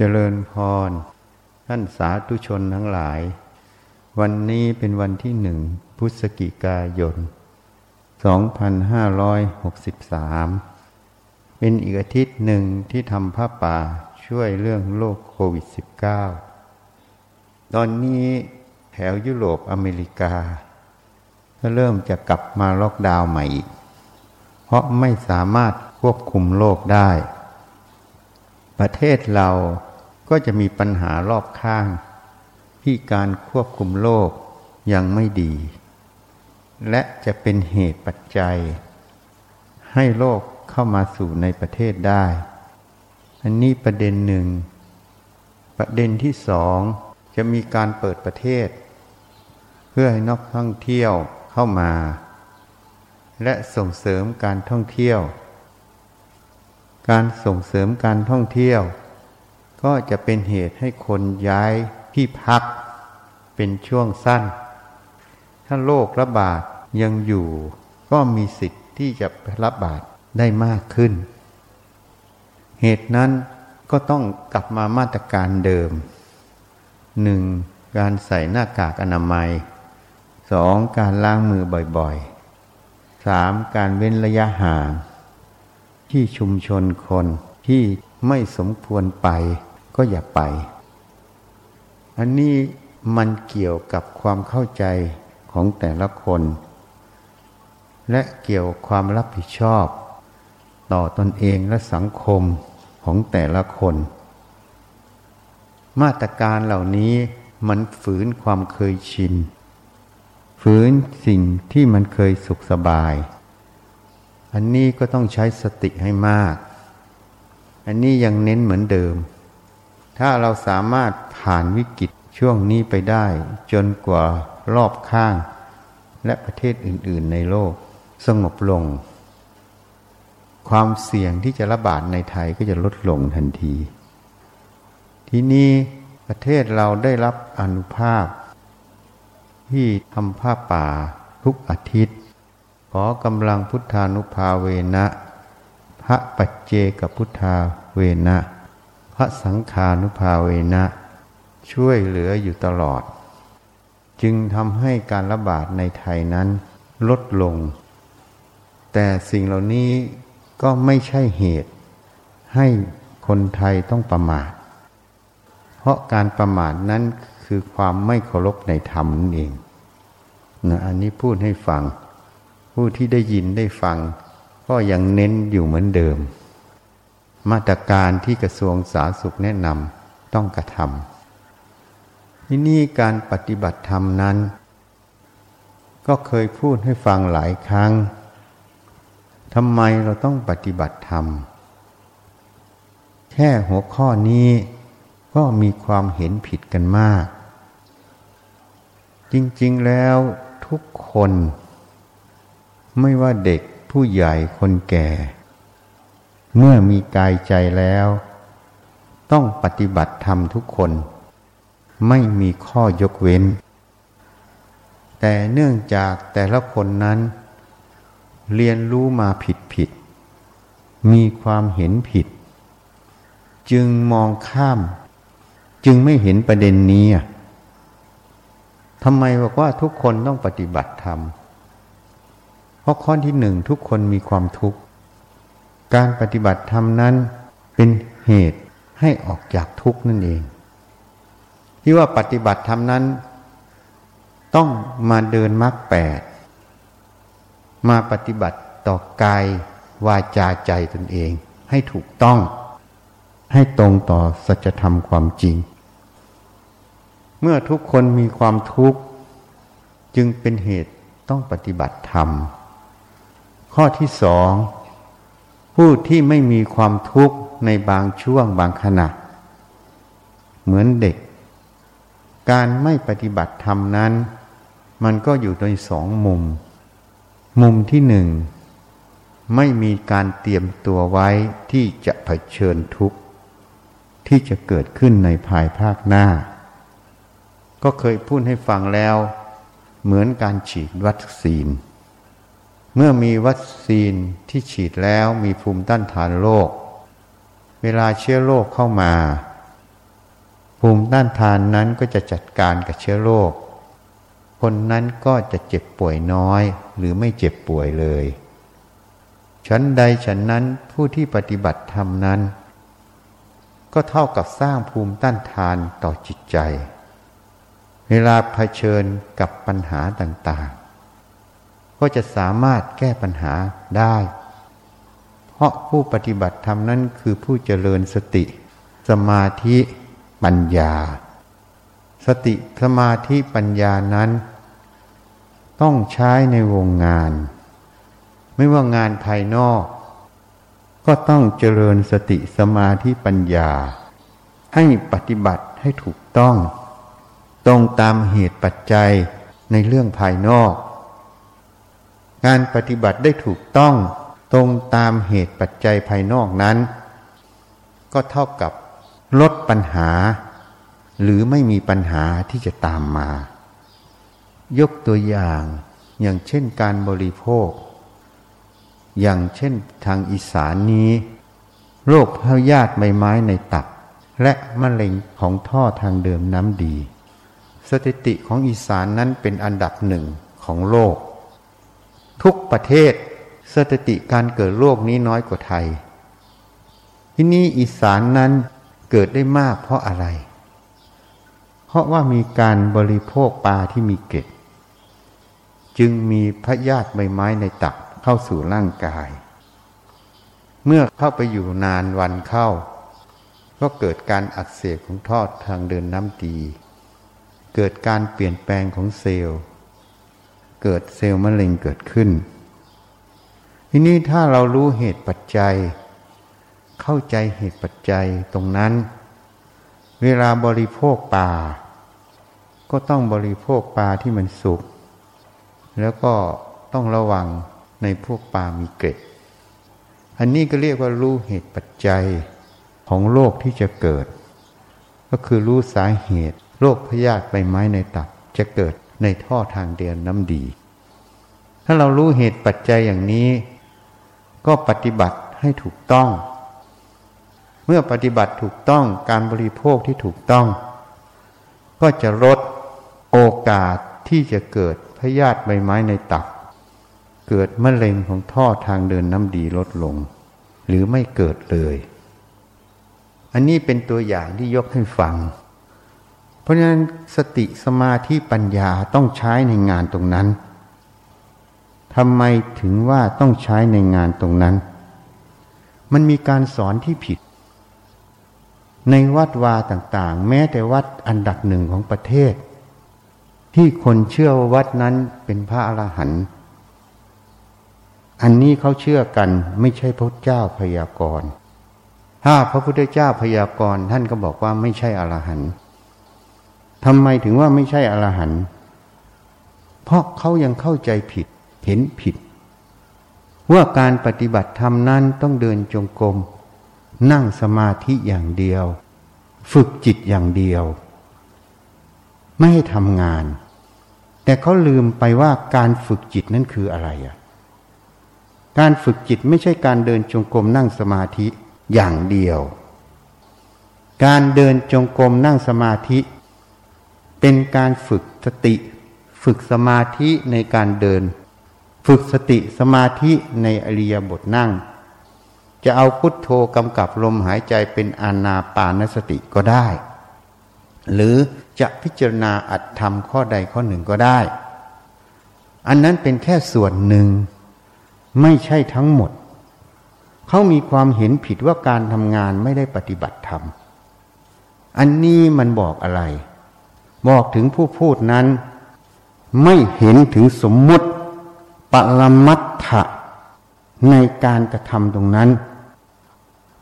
เจริญพร ท่านสาธุชนทั้งหลาย วันนี้เป็นวันที่หนึ่งพุทธกิกายน 2563 เป็นอีกอาทิตย์หนึ่งที่ทำผ้าป่าช่วยเรื่องโรคโควิด -19 ตอนนี้แถวยุโรปอเมริกา ก็เริ่มจะกลับมาล็อกดาวน์ใหม่อีก เพราะไม่สามารถควบคุมโรคได้ ประเทศเรา ก็จะมีปัญหารอบข้าง ที่การควบคุมโรคยังไม่ดี และจะเป็นเหตุปัจจัย ให้โรคเข้ามาสู่ในประเทศได้ อันนี้ประเด็นหนึ่ง ประเด็นที่สองจะมีการเปิดประเทศ เพื่อให้นักท่องเที่ยวเข้ามา และส่งเสริมการท่องเที่ยว การส่งเสริมการท่องเที่ยว ก็จะเป็นเหตุให้คนย้ายที่พักเป็นช่วงสั้น ถ้าโรคระบาดยังอยู่ ก็มีสิทธิ์ที่จะระบาดได้มากขึ้น เหตุนั้นก็ต้องกลับมามาตรการเดิมหนึ่งการใส่หน้ากากอนามัยสองการล้างมือบ่อยๆสามการเว้นระยะห่าง ที่ชุมชนคนที่ไม่สมควรไป ก็อย่าไป อันนี้มันเกี่ยวกับความเข้าใจของแต่ละคน และเกี่ยวความรับผิดชอบ ต่อตอนเองและสังคมของแต่ละคน มาตรการเหล่านี้มันฝืนความเคยชิน ฝืนสิ่งที่มันเคยสุขสบาย อันนี้ก็ต้องใช้สติให้มาก อันนี้ยังเน้นเหมือนเดิม ถ้าเราสามารถผ่านวิกฤตช่วงนี้ไปได้ จนกว่ารอบข้าง และประเทศอื่น ๆ ในโลกสงบลง ความเสี่ยงที่จะระบาดในไทยก็จะลดลงทันที ที่นี้ประเทศเราได้รับอนุภาพ ที่ทำผ้าป่าทุกอาทิตย์ ขอกำลังพุทธานุภาเวนะ พระปัจเจกับพุทธาเวนะ พระสังฆานุภาเวนะ ช่วยเหลืออยู่ตลอด จึงทำให้การระบาดในไทยนั้นลดลง แต่สิ่งเหล่านี้ก็ไม่ใช่เหตุ ให้คนไทยต้องประมาท เพราะการประมาทนั้นคือความไม่เคารพในธรรมนั่นเองนะอันนี้พูดให้ฟัง ผู้ที่ได้ยินได้ฟัง ก็ยังเน้นอยู่เหมือนเดิม มาตรการที่กระทรวงสาธารณสุขแนะนำต้องกระทำที่นี่การปฏิบัติธรรมนั้น ก็เคยพูดให้ฟังหลายครั้งทำไมเราต้องปฏิบัติธรรม แค่หัวข้อนี้ก็มีความเห็นผิดกันมาก จริงๆแล้วทุกคน ไม่ว่าเด็กผู้ใหญ่คนแก่ เมื่อมีกายใจแล้ว ต้องปฏิบัติธรรมทุกคน ไม่มีข้อยกเว้น แต่เนื่องจากแต่ละคนนั้น เรียนรู้มาผิดผิด มีความเห็นผิด จึงมองข้าม จึงไม่เห็นประเด็นนี้ทำไมบอกว่าทุกคนต้องปฏิบัติธรรม เพราะข้อที่หนึ่งทุกคนมีความทุกข์ การปฏิบัติธรรมนั้นเป็นเหตุให้ออกจากทุกข์นั่นเอง ที่ว่าปฏิบัติธรรมนั้น ต้องมาเดินมรรคแปดมาปฏิบัติต่อกายวาจาใจตนเอง ให้ถูกต้อง ให้ตรงต่อสัจธรรมความจริง เมื่อทุกคนมีความทุกข์จึงเป็นเหตุต้องปฏิบัติธรรม ข้อที่สอง ผู้ที่ไม่มีความทุกข์ในบางช่วงบางขณะ เหมือนเด็ก การไม่ปฏิบัติธรรมนั้น มันก็อยู่ในสองมุม มุมที่หนึ่ง ไม่มีการเตรียมตัวไว้ที่จะเผชิญทุกข์ ที่จะเกิดขึ้นในภายภาคหน้า ก็เคยพูดให้ฟังแล้ว เหมือนการฉีดวัคซีน เมื่อมีวัคซีนที่ฉีดแล้วมีภูมิต้านทานโรค เวลาเชื้อโรคเข้ามา ภูมิต้านทานนั้นก็จะจัดการกับเชื้อโรค คนนั้นก็จะเจ็บป่วยน้อยหรือไม่เจ็บป่วยเลยฉันใดฉันนั้นผู้ที่ปฏิบัติธรรมนั้น ก็เท่ากับสร้างภูมิต้านทานต่อจิตใจ เวลาเผชิญกับปัญหาต่าง ก็จะสามารถแก้ปัญหาได้ เพราะผู้ปฏิบัติธรรมนั้นคือผู้เจริญสติ สมาธิปัญญา สติสมาธิปัญญานั้น ต้องใช้ในวงงาน ไม่ว่างานภายนอก ก็ต้องเจริญสติสมาธิปัญญา ให้ปฏิบัติให้ถูกต้อง ตรงตามเหตุปัจจัยในเรื่องภายนอก การปฏิบัติได้ถูกต้องตรงตามเหตุปัจจัยภายนอกนั้น ก็เท่ากับลดปัญหา หรือไม่มีปัญหาที่จะตามมา ยกตัวอย่างอย่างเช่นการบริโภค อย่างเช่นทางอีสานนี้โรคพยาธิใบไม้ในตับ และมะเร็งของท่อทางเดิมน้ำดี สถิติของอีสานนั้นเป็นอันดับหนึ่งของโลก ทุกประเทศสถิติการเกิดโรคนี้น้อยกว่าไทย ที่นี่อีสานนั้นเกิดได้มากเพราะอะไร เพราะว่ามีการบริโภคปลาที่มีเกล็ด จึงมีพยาธิใบไม้ในตับเข้าสู่ร่างกาย เมื่อเข้าไปอยู่นานวันเข้า ก็เกิดการอักเสบของทอดทางเดินน้ำดี เกิดการเปลี่ยนแปลงของเซลล์ เกิดเซลล์มะเร็งเกิดขึ้น ทีนี้ถ้าเรารู้เหตุปัจจัย เข้าใจเหตุปัจจัยตรงนั้น เวลาบริโภคปลาก็ต้องบริโภคปลาที่มันสุก แล้วก็ต้องระวังในพวกปลามีเกล็ด อันนี้ก็เรียกว่ารู้เหตุปัจจัยของโรคที่จะเกิด ก็คือรู้สาเหตุโรคพยาธิใบไม้ในตับจะเกิด ในท่อทางเดินน้ำดี ถ้าเรารู้เหตุปัจจัยอย่างนี้ ก็ปฏิบัติให้ถูกต้อง เมื่อปฏิบัติถูกต้องการบริโภคที่ถูกต้อง ก็จะลดโอกาสที่จะเกิดพยาธิใบไม้ในตับ เกิดมะเร็งของท่อทางเดินน้ำดีลดลง หรือไม่เกิดเลย อันนี้เป็นตัวอย่างที่ยกให้ฟัง ราะฉะนั้นสติสมาธิปัญญาต้องใช้ในงานตรงนั้นทำไมถึงว่าต้องใช้ในงานตรงนั้น มันมีการสอนที่ผิด ในวัดวาต่างๆ แม้แต่วัดอันดับหนึ่งของประเทศ ที่คนเชื่อว่าวัดนั้นเป็นพระอรหันต์อันนี้เขาเชื่อกันไม่ใช่พระเจ้าพยากรณ์ถ้าพระพุทธเจ้าพยากรณ์ท่านก็บอกว่าไม่ใช่อรหันต์ ทำไมถึงว่าไม่ใช่อรหันต์เพราะเขายังเข้าใจผิดเห็นผิด ว่าการปฏิบัติธรรมนั้นต้องเดินจงกรมนั่งสมาธิอย่างเดียว ฝึกจิตอย่างเดียว ไม่ให้ทำงาน แต่เขาลืมไปว่าการฝึกจิตนั้นคืออะไรอะการฝึกจิตไม่ใช่การเดินจงกรมนั่งสมาธิอย่างเดียว การเดินจงกรมนั่งสมาธิ เป็นการฝึกสติ ฝึกสมาธิในการเดิน ฝึกสติสมาธิในอริยบทนั่ง จะเอาพุทโธกำกับลมหายใจเป็นอานาปานสติก็ได้ หรือจะพิจารณาอัตธรรมข้อใดข้อหนึ่งก็ได้ อันนั้นเป็นแค่ส่วนหนึ่ง ไม่ใช่ทั้งหมด เขามีความเห็นผิดว่าการทำงานไม่ได้ปฏิบัติธรรม อันนี้มันบอกอะไร บอกถึงผู้พูดนั้น ไม่เห็นถึงสมมุติปรมัตถะในการกระทำตรงนั้น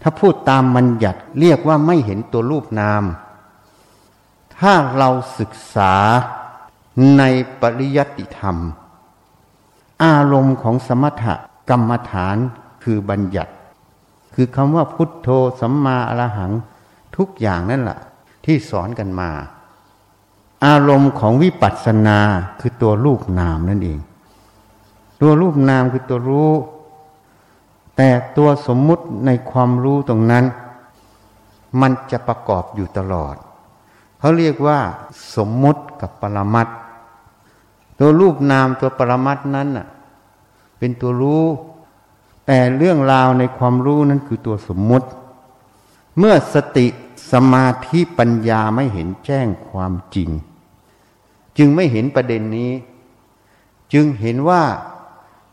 ถ้าพูดตามบัญญัติเรียกว่าไม่เห็นตัวรูปนาม ถ้าเราศึกษาในปริยัติธรรม อารมณ์ของสมถกรรมฐานคือบัญญัติ คือคำว่าพุทโธสัมมาอรหังทุกอย่างนั่นแหละที่สอนกันมา อารมณ์ของวิปัสสนาคือตัวรูปนามนั่นเอง ตัวรูปนามคือตัวรู้ แต่ตัวสมมุติในความรู้ตรงนั้น มันจะประกอบอยู่ตลอดเขาเรียกว่าสมมุติกับปรมัตตัวรูปนามตัวปรมัตนั้นน่ะเป็นตัวรู้ แต่เรื่องราวในความรู้นั้นคือตัวสมมุติ เมื่อสติ สมาธิปัญญาไม่เห็นแจ้งความจริง จึงไม่เห็นประเด็นนี้ จึงเห็นว่า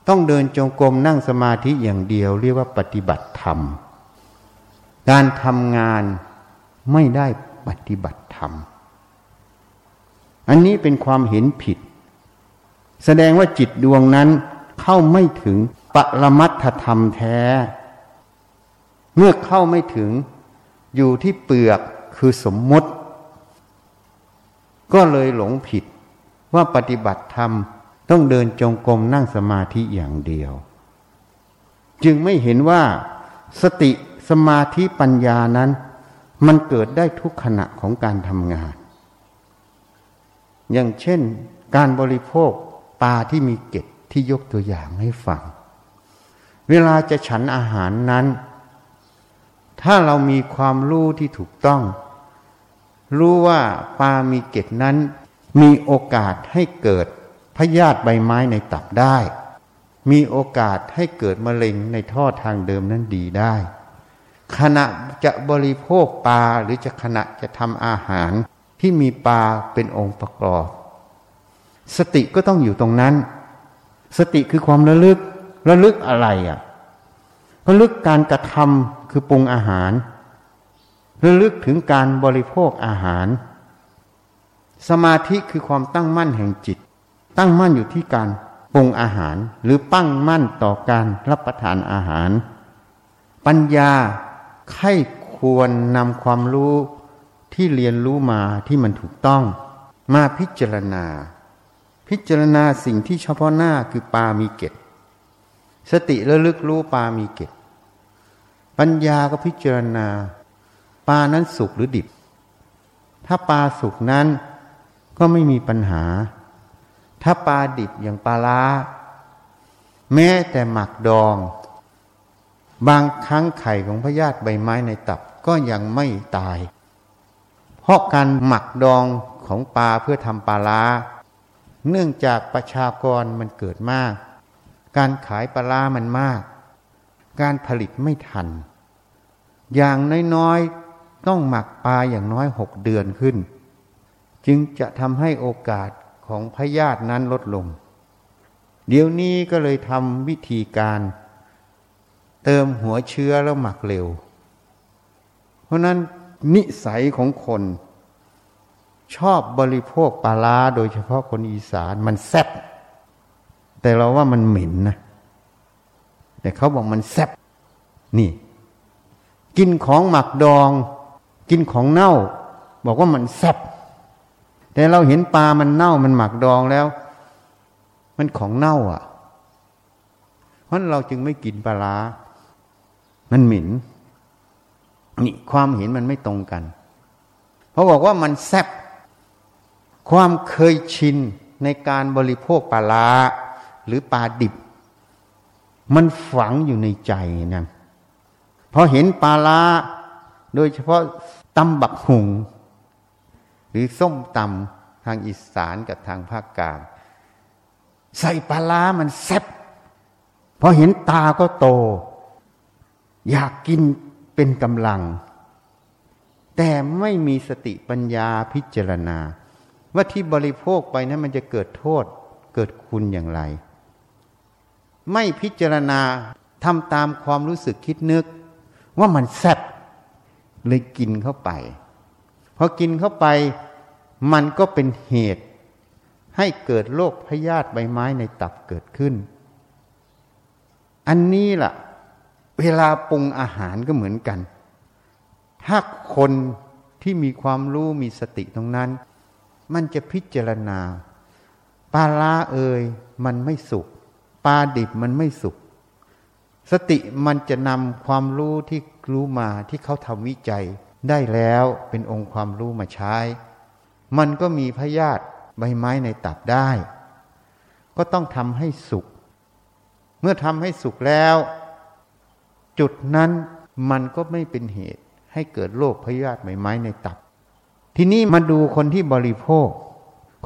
ต้องเดินจงกรมนั่งสมาธิอย่างเดียว เรียกว่าปฏิบัติธรรม การทำงานไม่ได้ปฏิบัติธรรม อันนี้เป็นความเห็นผิด แสดงว่าจิตดวงนั้นเข้าไม่ถึงปรมัตถธรรมแท้ เมื่อเข้าไม่ถึง อยู่ที่เปลือกคือสมมติ ก็เลยหลงผิดว่าปฏิบัติธรรมต้องเดินจงกรมนั่งสมาธิอย่างเดียว จึงไม่เห็นว่าสติสมาธิปัญญานั้น มันเกิดได้ทุกขณะของการทำงาน อย่างเช่นการบริโภคปลาที่มีเกล็ดที่ยกตัวอย่างให้ฟัง เวลาจะฉันอาหารนั้น ถ้าเรามีความรู้ที่ถูกต้อง รู้ว่าปลามีเกล็ดนั้น มีโอกาสให้เกิดพยาธิใบไม้ในตับได้ มีโอกาสให้เกิดมะเร็งในท่อทางเดิมนั้นดีได้ ขณะจะบริโภคปลาหรือจะขณะจะทำอาหารที่มีปลาเป็นองค์ประกอบ สติก็ต้องอยู่ตรงนั้น สติคือความระลึกระลึกอะไรอะระลึกการกระทำ คือปรุงอาหาร ระลึกถึงการบริโภคอาหาร สมาธิคือความตั้งมั่นแห่งจิต ตั้งมั่นอยู่ที่การปรุงอาหาร หรือปั้งมั่นต่อการรับประทานอาหาร ปัญญาใครควรนำความรู้ที่เรียนรู้มาที่มันถูกต้อง มาพิจารณา พิจารณาสิ่งที่เฉพาะหน้าคือปามีเกตสติระลึกรู้ปามีเกต ปัญญาก็พิจารณา ปลานั้นสุกหรือดิบ ถ้าปลาสุกนั้นก็ไม่มีปัญหา ถ้าปลาดิบอย่างปลาล้า แม้แต่หมักดอง บางครั้งไข่ของพยาธิใบไม้ในตับก็ยังไม่ตาย เพราะการหมักดองของปลาเพื่อทำปลาล้า เนื่องจากประชากรมันเกิดมาก การขายปลาล้ามันมาก การผลิตไม่ทัน อย่างน้อยๆต้องหมักปลาอย่างน้อยหกเดือนขึ้น จึงจะทำให้โอกาสของพยาธินั้นลดลง เดี๋ยวนี้ก็เลยทำวิธีการ เติมหัวเชื้อแล้วหมักเร็ว เพราะนั้นนิสัยของคนชอบบริโภคปลาลาโดยเฉพาะคนอีสานมันแซ่บแต่เราว่ามันเหม็นนะ แต่เขาบอกมันแซ่บนี่ กินของหมักดอง กินของเน่า บอกว่ามันแซ่บแต่เราเห็นปลามันเน่ามันหมักดองแล้ว มันของเน่าอะ เพราะเราจึงไม่กินปลามันหมิ่นนี่ความเห็นมันไม่ตรงกันเขาบอกว่ามันแซ่บความเคยชินในการบริโภคปลาหรือปลาดิบ มันฝังอยู่ในใจนะพอเห็นปลาลาโดยเฉพาะตำบักหุง หรือส้มตำทางอีสานกับทางภาคกลางใส่ปลาลามันแซ่บพอเห็นตาก็โต อยากกินเป็นกำลัง แต่ไม่มีสติปัญญาพิจารณา ว่าที่บริโภคไปนั้นมันจะเกิดโทษเกิดคุณอย่างไร ไม่พิจารณาทำตามความรู้สึกคิดนึก ว่ามันแซ่บเลยกินเข้าไปพอกินเข้าไปมันก็เป็นเหตุ ให้เกิดโรคพยาธิใบไม้ในตับเกิดขึ้น อันนี้ล่ะ เวลาปรุงอาหารก็เหมือนกัน ถ้าคนที่มีความรู้มีสติตรงนั้น มันจะพิจารณาปลาลาเอยมันไม่สุก ปลาดิบมันไม่สุก สติมันจะนำความรู้ที่รู้มาที่เขาทำวิจัย ได้แล้วเป็นองค์ความรู้มาใช้ มันก็มีพยาธิใบไม้ในตับได้ ก็ต้องทำให้สุก เมื่อทำให้สุกแล้ว จุดนั้นมันก็ไม่เป็นเหตุให้เกิดโรคพยาธิใบไม้ในตับ ทีนี้มาดูคนที่บริโภค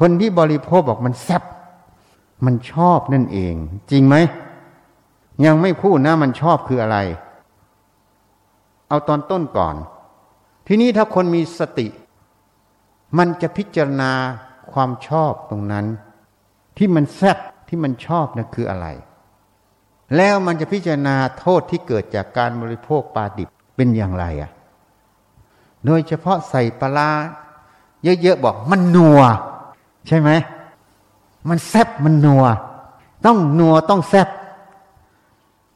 คนที่บริโภคบอกมันแซ่บ มันชอบนั่นเอง จริงไหม ยังไม่พูดนะ มันชอบคืออะไร เอาตอนต้นก่อน ทีนี้ถ้าคนมีสติ มันจะพิจารณาความชอบตรงนั้น ที่มันแซ่บที่มันชอบนะคืออะไร แล้วมันจะพิจารณาโทษที่เกิดจากการบริโภคปลาดิบเป็นอย่างไรอะ โดยเฉพาะใส่ปลาเยอะๆบอกมันนัว ใช่ไหม มันแซบมันนัว ต้องนัวต้องแซบ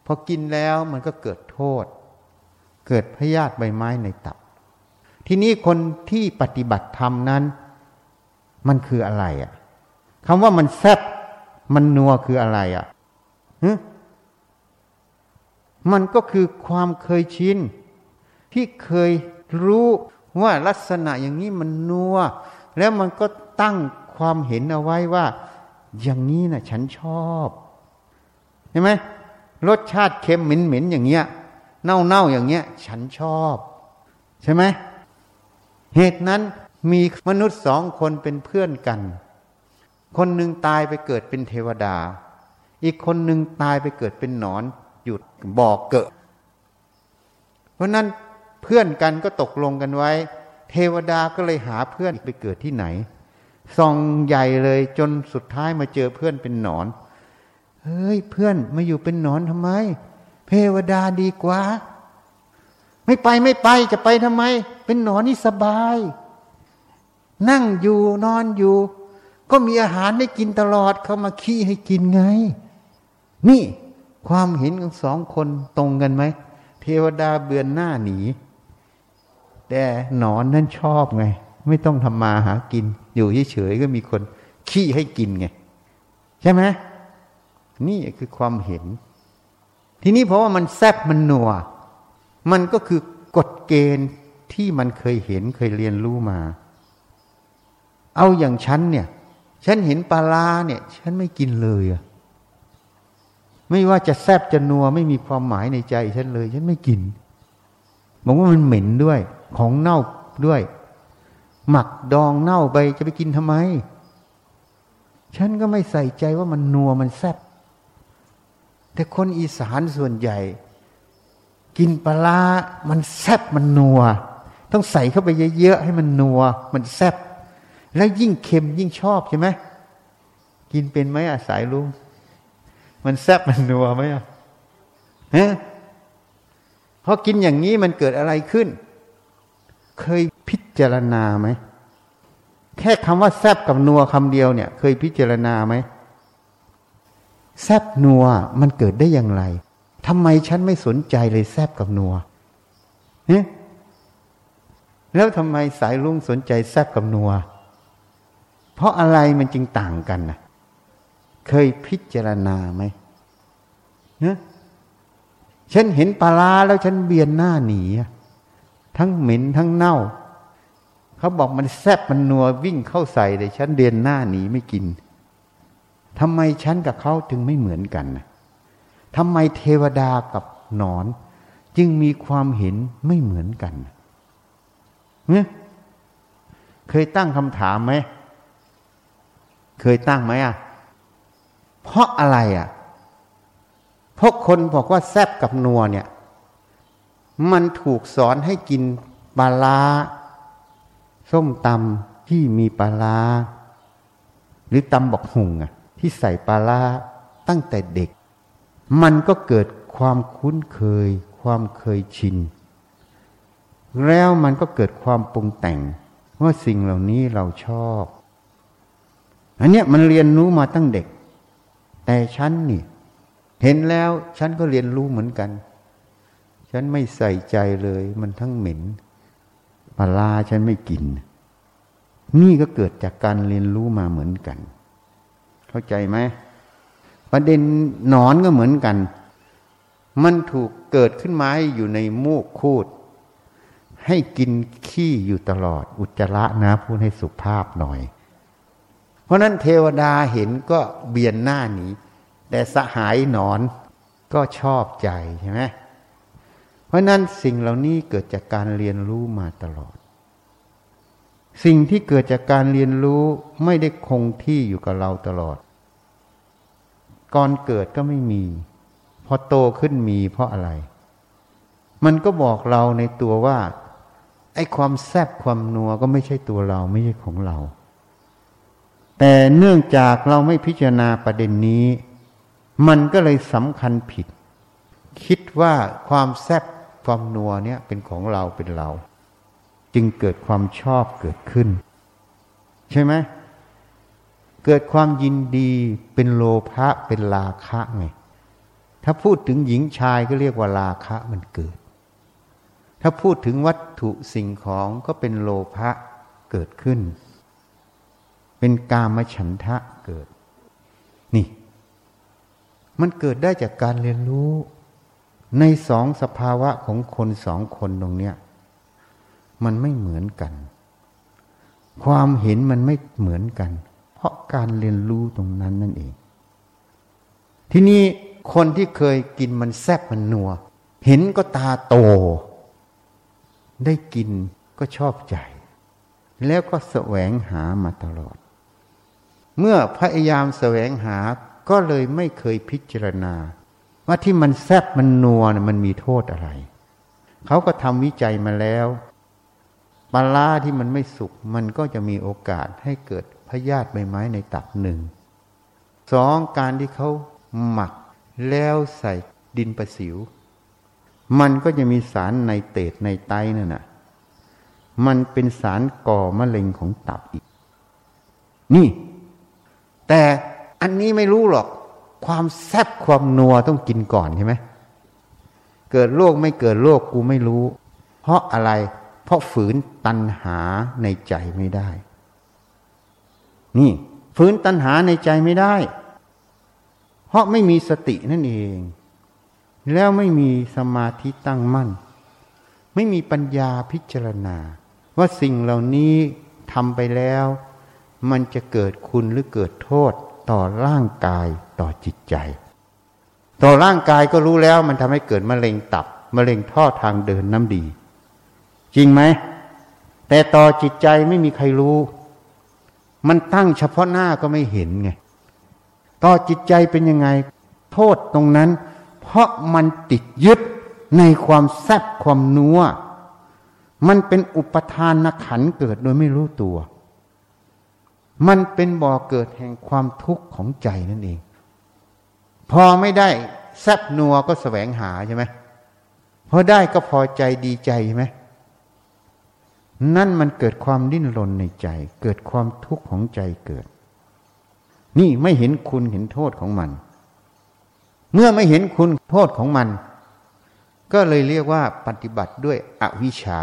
พอกินแล้วมันก็เกิดโทษ เกิดพยาธิใบไม้ในตับ ทีนี้คนที่ปฏิบัติธรรมนั้น มันคืออะไรอะคำว่ามันแซบมันนัวคืออะไรอะมันก็คือความเคยชินที่เคยรู้ว่าลักษณะอย่างนี้มันนัว แล้วมันก็ตั้งความเห็นเอาไว้ว่า อย่างนี้นะฉันชอบเห็นไหมรสชาติเค็มเหม็นๆอย่างเงี้ย เน่าๆอย่างเงี้ย ฉันชอบ ใช่ไหมเหตุนั้นมีมนุษย์สองคนเป็นเพื่อนกัน คนหนึ่งตายไปเกิดเป็นเทวดา อีกคนหนึ่งตายไปเกิดเป็นหนอนหยุดบ่อกเกิด เพราะนั้นเพื่อนกันก็ตกลงกันไว้ เทวดาก็เลยหาเพื่อนไปเกิดที่ไหน ส่องใหญ่เลยจนสุดท้ายมาเจอเพื่อนเป็นหนอน เฮ้ยเพื่อนมาอยู่เป็นหนอนทำไมเทวดาดีกว่า ไม่ไปไม่ไปจะไปทำไม เป็นหนอนนี่สบาย นั่งอยู่นอนอยู่ ก็มีอาหารให้กินตลอดเขามาขี้ให้กินไง นี่ความเห็นของสองคนตรงกันไหม เทวดาเบือนหน้าหนี แต่หนอนนั่นชอบไง ไม่ต้องทำมาหากิน อยู่เฉยๆก็มีคนขี้ให้กินไง ใช่ไหมนี่คือความเห็น ทีนี้เพราะว่ามันแซบมันนัว มันก็คือกฎเกณฑ์ที่มันเคยเห็นเคยเรียนรู้มา เอาอย่างฉันเนี่ย ฉันเห็นปลาลาเนี่ย ฉันไม่กินเลยอะไม่ว่าจะแซบจะนัวไม่มีความหมายในใจฉันเลย ฉันไม่กินบอกว่ามันเหม็นด้วย ของเน่าด้วย หมักดองเน่าไปจะไปกินทำไม ฉันก็ไม่ใส่ใจว่ามันนัวมันแซบแต่คนอีสานส่วนใหญ่ กินปลา มันแซบมันนัว ต้องใส่เข้าไปเยอะๆให้มันนัว มันแซบแล้วยิ่งเค็มยิ่งชอบใช่ไหมกินเป็นไหมอาศัยลุงมันแซบมันนัวไหมอะฮะพอกินอย่างนี้มันเกิดอะไรขึ้น เคยพิจารณาไหม แค่คำว่าแซบกับนัวคำเดียวเนี่ย เคยพิจารณาไหมแซบนัวมันเกิดได้อย่างไรทำไมฉันไม่สนใจเลยแซบกับนัวเฮ้แล้วทำไมสายลุงสนใจแซบกับนัว เพราะอะไรมันจึงต่างกันนะเคยพิจารณาไหมเนะฉันเห็นปลาแล้วฉันเบียนหน้าหนี ทั้งเหม็นทั้งเน่า เขาบอกมันแซบมันนัววิ่งเข้าใส่เลยฉันเดียนหน้าหนีไม่กินทำไมฉันกับเขาจึงไม่เหมือนกันทำไมเทวดากับหนอน จึงมีความเห็นไม่เหมือนกันเนี่ยเคยตั้งคำถามไหม เคยตั้งไหมอะ เพราะอะไรอะพราะคนบอกว่าแซบกับนัวเนี่ย มันถูกสอนให้กินปลาลาส้มตำที่มีปลาลาหรือตำบอกหุงอะ ที่ใส่ปลาลาตั้งแต่เด็ก มันก็เกิดความคุ้นเคย ความเคยชิน แล้วมันก็เกิดความปรุงแต่งว่าสิ่งเหล่านี้เราชอบอันเนี้ยมันเรียนรู้มาตั้งเด็ก แต่ฉันนี่ เห็นแล้วฉันก็เรียนรู้เหมือนกัน ฉันไม่ใส่ใจเลย มันทั้งเหม็นปลาฉันไม่กิน นี่ก็เกิดจากการเรียนรู้มาเหมือนกัน เข้าใจไหมประเด็นหนอนก็เหมือนกัน มันถูกเกิดขึ้นมาอยู่ในมูกคูด ให้กินขี้อยู่ตลอด อุจจาระนะพูดให้สุภาพหน่อย เพราะนั้นเทวดาเห็นก็เบียนหน้าหนีแต่สหายหนอนก็ชอบใจใช่ไหม เพราะนั้นสิ่งเหล่านี้เกิดจากการเรียนรู้มาตลอด สิ่งที่เกิดจากการเรียนรู้ไม่ได้คงที่อยู่กับเราตลอด ก่อนเกิดก็ไม่มี พอโตขึ้นมีเพราะอะไร มันก็บอกเราในตัวว่า ไอ้ความแซบความนัวก็ไม่ใช่ตัวเราไม่ใช่ของเรา แต่เนื่องจากเราไม่พิจารณาประเด็นนี้ มันก็เลยสำคัญผิดคิดว่าความแซบ ความนัวเนี่ยเป็นของเราเป็นเรา จึงเกิดความชอบเกิดขึ้น ใช่ไหมเกิดความยินดีเป็นโลภะเป็นราคะไงถ้าพูดถึงหญิงชายก็เรียกว่าราคะมันเกิด ถ้าพูดถึงวัตถุสิ่งของก็เป็นโลภะเกิดขึ้น เป็นกามฉันทะเกิด นี่ มันเกิดได้จากการเรียนรู้ ในสองสภาวะของคนสองคนตรงเนี้ยมันไม่เหมือนกัน ความเห็นมันไม่เหมือนกัน เพราะการเรียนรู้ตรงนั้นนั่นเอง ทีนี้คนที่เคยกินมันแซ่บมันนัว เห็นก็ตาโต ได้กินก็ชอบใจ แล้วก็แสวงหามาตลอด เมื่อพยายามแสวงหาก็เลยไม่เคยพิจารณา ว่าที่มันแซบมันนัวมันมีโทษอะไร เขาก็ทำวิจัยมาแล้วปลาล่าที่มันไม่สุกมันก็จะมีโอกาสให้เกิดพยาธิใบไม้ในตับหนึ่งสองการที่เขาหมักแล้วใส่ดินประสิว มันก็จะมีสารในเตดในไตนั่นน่ะ มันเป็นสารก่อมะเร็งของตับอีก นี่ แต่อันนี้ไม่รู้หรอก ความแซบความนัวต้องกินก่อนใช่ไหมเกิดโรคไม่เกิดโรคกูไม่รู้ เพราะอะไร เพราะฝืนตัณหาในใจไม่ได้ นี่ฝืนตัณหาในใจไม่ได้ เพราะไม่มีสตินั่นเอง แล้วไม่มีสมาธิตั้งมั่น ไม่มีปัญญาพิจารณา ว่าสิ่งเหล่านี้ทำไปแล้ว มันจะเกิดคุณหรือเกิดโทษ ต่อร่างกายต่อจิตใจ ต่อร่างกายก็รู้แล้วมันทำให้เกิดมะเร็งตับมะเร็งท่อทางเดินน้ำดี จริงไหม แต่ต่อจิตใจไม่มีใครรู้ มันตั้งเฉพาะหน้าก็ไม่เห็นไง ต่อจิตใจเป็นยังไง โทษตรงนั้น เพราะมันติดยึดในความแซบความนัวมันเป็นอุปทานขันเกิดโดยไม่รู้ตัว มันเป็นบ่อเกิดแห่งความทุกข์ของใจนั่นเอง พอไม่ได้แซบนัวก็แสวงหาใช่ไหมพอได้ก็พอใจดีใจใช่ไหมนั่นมันเกิดความดิ้นรนในใจ เกิดความทุกข์ของใจเกิด นี่ไม่เห็นคุณเห็นโทษของมัน เมื่อไม่เห็นคุณโทษของมัน ก็เลยเรียกว่าปฏิบัติด้วยอวิชชา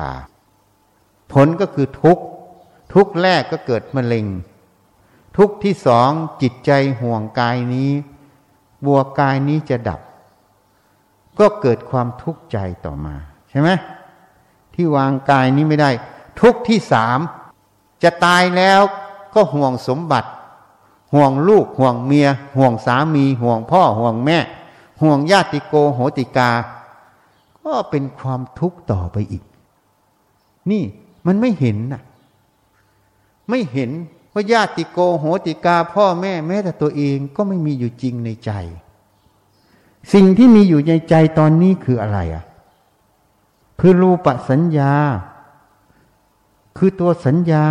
ผลก็คือทุกข์ ทุกข์แรกก็เกิดมะเร็ง ทุกที่สองจิตใจห่วงกายนี้บัวกายนี้จะดับ ก็เกิดความทุกข์ใจต่อมา ใช่ไหมที่วางกายนี้ไม่ได้ ทุกที่สามจะตายแล้วก็ห่วงสมบัติ ห่วงลูกห่วงเมีย ห่วงสามี ห่วงพ่อห่วงแม่ ห่วงญาติโกโหติกา ก็เป็นความทุกข์ต่อไปอีก นี่มันไม่เห็นน่ะไม่เห็น ว่าญาติโกโหติกาพ่อแม่แม้แต่ตัวเองก็ไม่มีอยู่จริงในใจ สิ่งที่มีอยู่ในใจตอนนี้คืออะไรอะ คือรูปสัญญา คือตัวสัญญา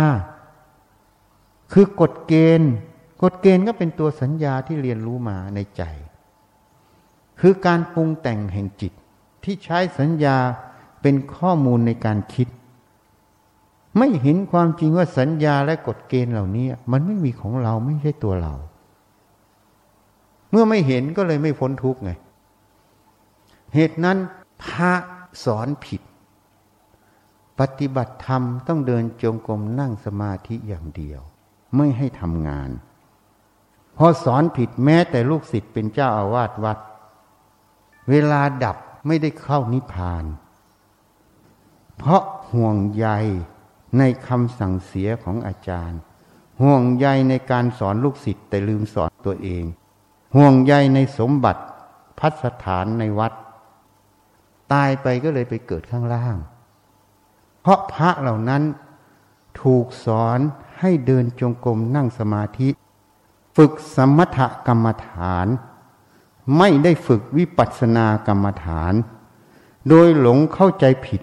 คือกฎเกณฑ์ กฎเกณฑ์ก็เป็นตัวสัญญาที่เรียนรู้มาในใจ คือการปรุงแต่งแห่งจิตที่ใช้สัญญาเป็นข้อมูลในการคิด ไม่เห็นความจริงว่าสัญญาและกฎเกณฑ์เหล่านี้ มันไม่มีของเราไม่ใช่ตัวเรา เมื่อไม่เห็นก็เลยไม่พ้นทุกข์ไง เหตุนั้นพระสอนผิด ปฏิบัติธรรมต้องเดินจงกรมนั่งสมาธิอย่างเดียว ไม่ให้ทำงานพอสอนผิดแม้แต่ลูกศิษย์เป็นเจ้าอาวาสวัด เวลาดับไม่ได้เข้านิพพาน เพราะห่วงใย ในคำสั่งเสียของอาจารย์ ห่วงใยในการสอนลูกศิษย์แต่ลืมสอนตัวเอง ห่วงใยในสมบัติพัสถานในวัด ตายไปก็เลยไปเกิดข้างล่าง เพราะพระเหล่านั้นถูกสอนให้เดินจงกรมนั่งสมาธิ ฝึกสมถกรรมฐาน ไม่ได้ฝึกวิปัสสนากรรมฐาน โดยหลงเข้าใจผิด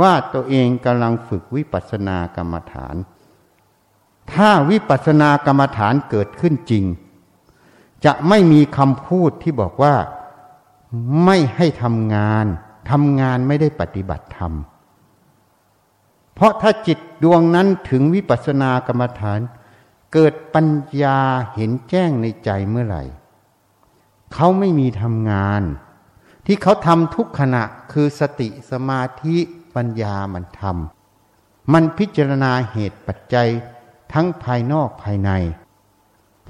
ว่าตัวเองกำลังฝึกวิปัสสนากรรมฐาน ถ้าวิปัสสนากรรมฐานเกิดขึ้นจริง จะไม่มีคำพูดที่บอกว่าไม่ให้ทำงานทำงานไม่ได้ปฏิบัติธรรม เพราะถ้าจิตดวงนั้นถึงวิปัสสนากรรมฐาน เกิดปัญญาเห็นแจ้งในใจเมื่อไหร่ เขาไม่มีทำงาน ที่เขาทำทุกขณะคือสติสมาธิ ปัญญามันทำมันพิจารณาเหตุปัจจัยทั้งภายนอกภายใน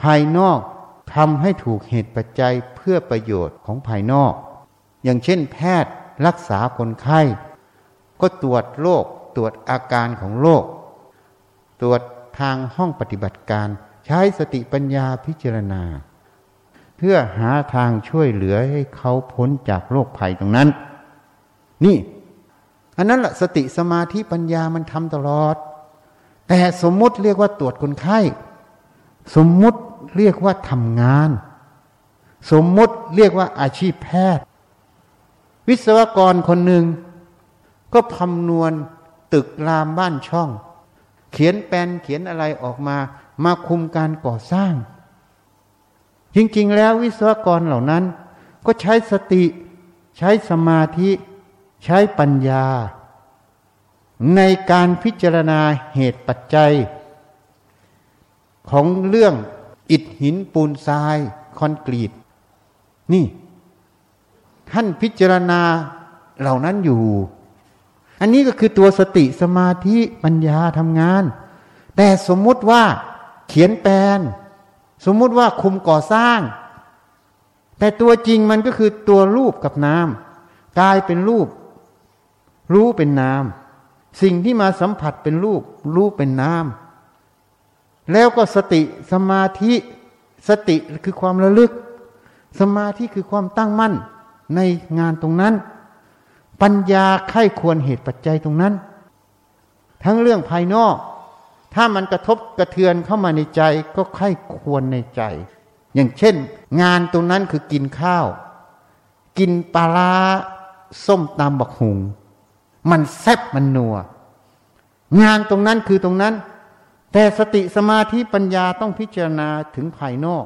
ภายนอกทำให้ถูกเหตุปัจจัยเพื่อประโยชน์ของภายนอก อย่างเช่น แพทย์รักษาคนไข้ ก็ตรวจโรคตรวจอาการของโรคตรวจทางห้องปฏิบัติการ ใช้สติปัญญาพิจารณา เพื่อหาทางช่วยเหลือให้เขาพ้นจากโรคภัยตรงนั้น นี่ อันนั้นแหละสติสมาธิปัญญามันทำตลอด แต่สมมุติเรียกว่าตรวจคนไข้ สมมุติเรียกว่าทำงาน สมมุติเรียกว่าอาชีพแพทย์ วิศวกรคนหนึ่งก็คำนวณตึกรามบ้านช่อง เขียนแปลนเขียนอะไรออกมา มาคุมการก่อสร้าง จริงๆ แล้ววิศวกรเหล่านั้น ก็ใช้สติใช้สมาธิ ใช้ปัญญา ในการพิจารณาเหตุปัจจัย ของเรื่องอิฐหินปูนทราย คอนกรีต นี่ ท่านพิจารณาเหล่านั้นอยู่ อันนี้ก็คือตัวสติสมาธิปัญญาทำงาน แต่สมมุติว่าเขียนแปลน สมมุติว่าคุมก่อสร้าง แต่ตัวจริงมันก็คือตัวรูปกับนามกายเป็นรูป รู้เป็นนาม สิ่งที่มาสัมผัสเป็นรูป รู้เป็นนาม แล้วก็สติสมาธิสติคือความระลึก สมาธิคือความตั้งมั่นในงานตรงนั้น ปัญญาไข้ควรเหตุปัจจัยตรงนั้น ทั้งเรื่องภายนอก ถ้ามันกระทบกระเทือนเข้ามาในใจก็ไข้ควรในใจ อย่างเช่น งานตรงนั้นคือกินข้าว กินปลาส้มตำบักหุง มันแซบมันนัว งานตรงนั้นคือตรงนั้น แต่สติสมาธิปัญญาต้องพิจารณาถึงภายนอก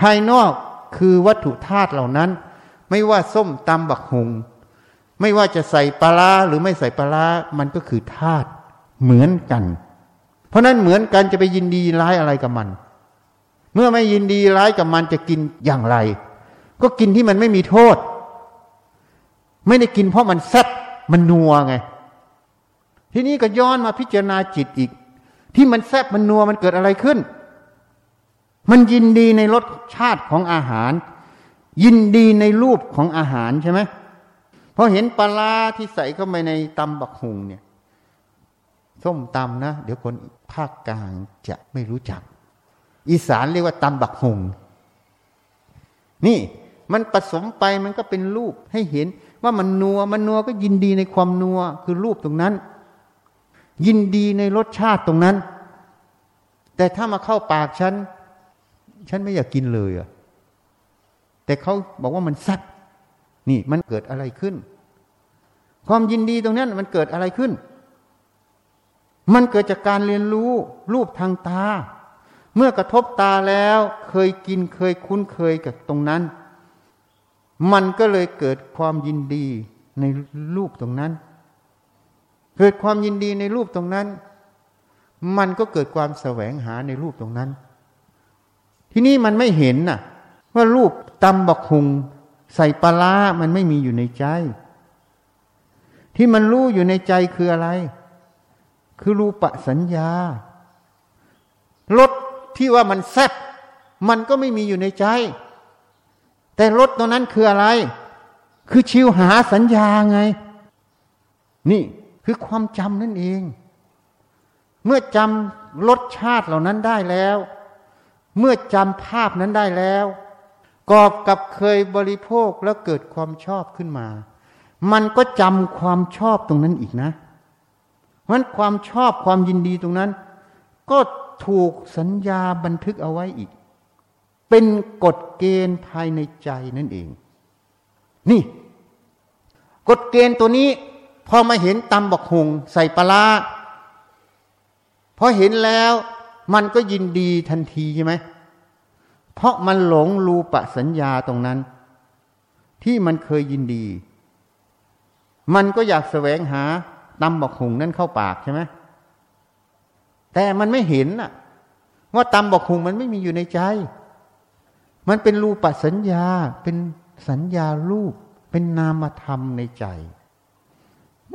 ภายนอกคือวัตถุธาตุเหล่านั้น ไม่ว่าส้มตำบักหง ไม่ว่าจะใส่ปลาหรือไม่ใส่ปลามันก็คือธาตุเหมือนกัน เพราะนั้นเหมือนกันจะไปยินดีร้ายอะไรกับมัน เมื่อไม่ยินดีร้ายกับมันจะกินอย่างไร ก็กินที่มันไม่มีโทษ ไม่ได้กินเพราะมันแซ่บ มันนัวไง ทีนี้ก็ย้อนมาพิจารณาจิตอีก ที่มันแซบมันนัวมันเกิดอะไรขึ้น มันยินดีในรสชาติของอาหาร ยินดีในรูปของอาหารใช่ไหมพอเห็นปลาที่ใส่เข้าไปในตำบักหุงเนี่ยส้มตำนะ เดี๋ยวคนภาคกลางจะไม่รู้จัก อีสานเรียกว่าตำบักหุงนี่มันผสมไปมันก็เป็นรูปให้เห็น ว่ามันนัวมันนัวก็ยินดีในความนัวคือรูปตรงนั้น ยินดีในรสชาติตรงนั้น แต่ถ้ามาเข้าปากฉัน ฉันไม่อยากกินเลยอะแต่เขาบอกว่ามันซัดนี่มันเกิดอะไรขึ้น ความยินดีตรงนั้นมันเกิดอะไรขึ้น มันเกิดจากการเรียนรู้รูปทางตา เมื่อกระทบตาแล้วเคยกินเคยคุ้นเคยกับตรงนั้น มันก็เลยเกิดความยินดีในรูปตรงนั้น เกิดความยินดีในรูปตรงนั้น มันก็เกิดความแสวงหาในรูปตรงนั้น ที่นี่มันไม่เห็นน่ะ ว่ารูปตำบักหุงใส่ปลามันไม่มีอยู่ในใจ ที่มันรู้อยู่ในใจคืออะไร คือรูปสัญญารสที่ว่ามันแซ่บมันก็ไม่มีอยู่ในใจ แต่รสตรงนั้นคืออะไร คือชิวหาสัญญาไง นี่คือความจำนั่นเอง เมื่อจำรสชาติเหล่านั้นได้แล้ว เมื่อจำภาพนั้นได้แล้ว กอบกับเคยบริโภคแล้วเกิดความชอบขึ้นมา มันก็จำความชอบตรงนั้นอีกนะเพมันความชอบความยินดีตรงนั้น ก็ถูกสัญญาบันทึกเอาไว้อีก เป็นกฎเกณฑ์ภายในใจนั่นเอง นี่ กฎเกณฑ์ตัวนี้ พอมาเห็นตำบักหงใส่ปลาพอเห็นแล้วมันก็ยินดีทันทีใช่ไหม เพราะมันหลงรูปสัญญาตรงนั้น ที่มันเคยยินดี มันก็อยากแสวงหาตำบักหงนั้นเข้าปากใช่ไหมแต่มันไม่เห็นน่ะ ว่าตำบักหงมันไม่มีอยู่ในใจ มันเป็นรูปสัญญา เป็นสัญญารูป เป็นนามธรรมในใจ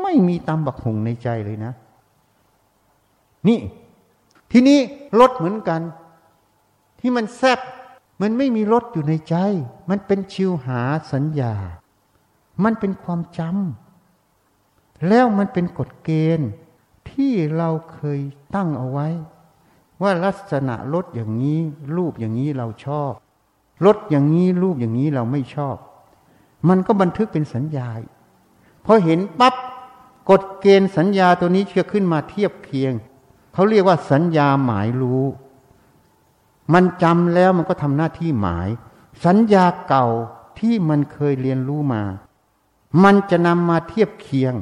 ไม่มีตำบักหงในใจเลยนะ นี่ ทีนี้รสเหมือนกัน ที่มันแซบมันไม่มีรสอยู่ในใจ มันเป็นชิวหาสัญญา มันเป็นความจำแล้วมันเป็นกฎเกณฑ์ที่เราเคยตั้งเอาไว้ ว่าลักษณะรสอย่างนี้ รูปอย่างนี้เราชอบ รสอย่างนี้รูปอย่างนี้เราไม่ชอบ มันก็บันทึกเป็นสัญญาพอเห็นปับ๊บกฎเกณฑ์สัญญาตัวนี้เชื่อขึ้นมาเทียบเคียง เขาเรียกว่าสัญญาหมายรู้ มันจำแล้วมันก็ทำหน้าที่หมาย สัญญาเก่าที่มันเคยเรียนรู้มา มันจะนำมาเทียบเคียง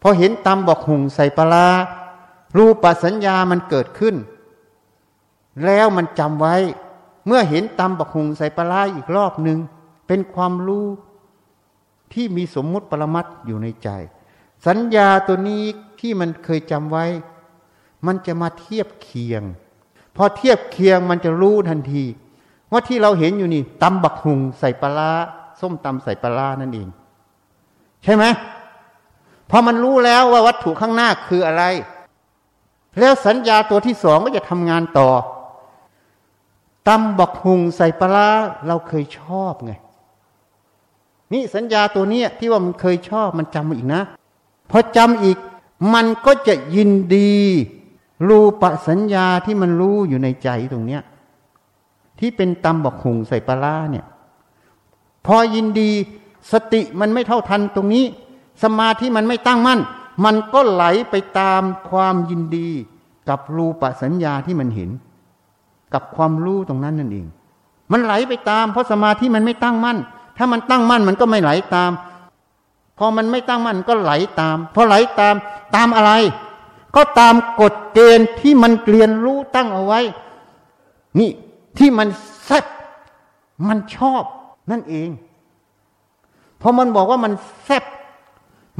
พอเห็นตำบอกหุงใส่ปลารูปสัญญามันเกิดขึ้น แล้วมันจำไว้ เมื่อเห็นตำบอกหุงใส่ปลาอีกรอบหนึ่งเป็นความรู้ที่มีสมมุติปรมัตอยู่ในใจ สัญญาตัวนี้ที่มันเคยจำไว้ มันจะมาเทียบเคียง พอเทียบเคียงมันจะรู้ทันที ว่าที่เราเห็นอยู่นี่ตำบักหุงใส่ปลาส้มตำใส่ปลานั่นเอง ใช่ไหมพอมันรู้แล้วว่าวัตถุข้างหน้าคืออะไร แล้วสัญญาตัวที่สองก็จะทำงานต่อ ตำบักหุงใส่ปลาเราเคยชอบไง นี่สัญญาตัวนี้ที่ว่ามันเคยชอบมันจำอีกนะพอจำอีกมันก็จะยินดีรูปสัญญาที่มันรู้อยู่ในใจตรงเนี้ย ที่เป็นตำบักหุงใส่ปลาเนี่ย พอยินดีสติมันไม่เท่าทันตรงนี้ สมาธิมันไม่ตั้งมั่น มันก็ไหลไปตามความยินดีกับรูปสัญญาที่มันเห็น กับความรู้ตรงนั้นนั่นเอง มันไหลไปตาม เพราะสมาธิมันไม่ตั้งมั่น ถ้ามันตั้งมั่นมันก็ไม่ไหลตาม พอมันไม่ตั้งมั่นก็ไหลตาม พอไหลตามตามอะไร ก็ตามกฎเกณฑ์ที่มันเรียนรู้ตั้งเอาไว้ นี่ที่มันแซ่บมันชอบนั่นเองพอมันบอกว่ามันแซ่บ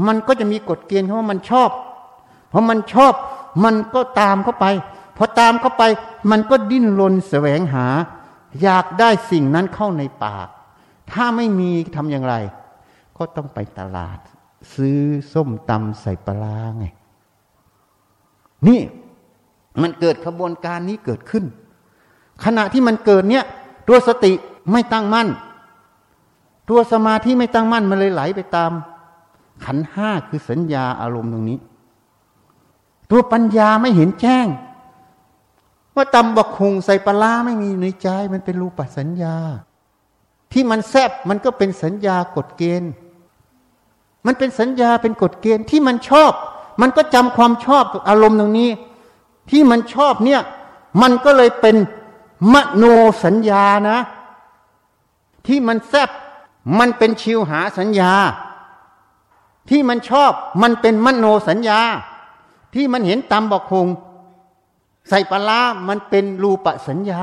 มันก็จะมีกฎเกณฑ์เพราะมันชอบ เพราะมันชอบ มันก็ตามเข้าไป พอตามเข้าไปมันก็ดิ้นรนแสวงหา อยากได้สิ่งนั้นเข้าในปาก ถ้าไม่มีทำอย่างไร ก็ต้องไปตลาด ซื้อส้มตำใส่ปลาไง นี่มันเกิดขบวนการนี้เกิดขึ้น ขณะที่มันเกิดเนี้ยตัวสติไม่ตั้งมั่น ตัวสมาธิไม่ตั้งมั่นมันเลยไหลไปตาม ขันห้าคือสัญญาอารมณ์ตรงนี้ ตัวปัญญาไม่เห็นแจ้ง ว่าตำบักคงใส่ปลาไม่มีในใจ มันเป็นรูปสัญญา ที่มันแซบมันก็เป็นสัญญากฎเกณฑ์ มันเป็นสัญญาเป็นกฎเกณฑ์ที่มันชอบ มันก็จำความชอบอารมณ์ตรงนี้ ที่มันชอบเนี่ย มันก็เลยเป็นมโนสัญญานะ ที่มันแซบมันเป็นชิวหาสัญญา ที่มันชอบมันเป็นมโนสัญญา ที่มันเห็นตามบอกคง ใส่ปลามันเป็นรูปสัญญา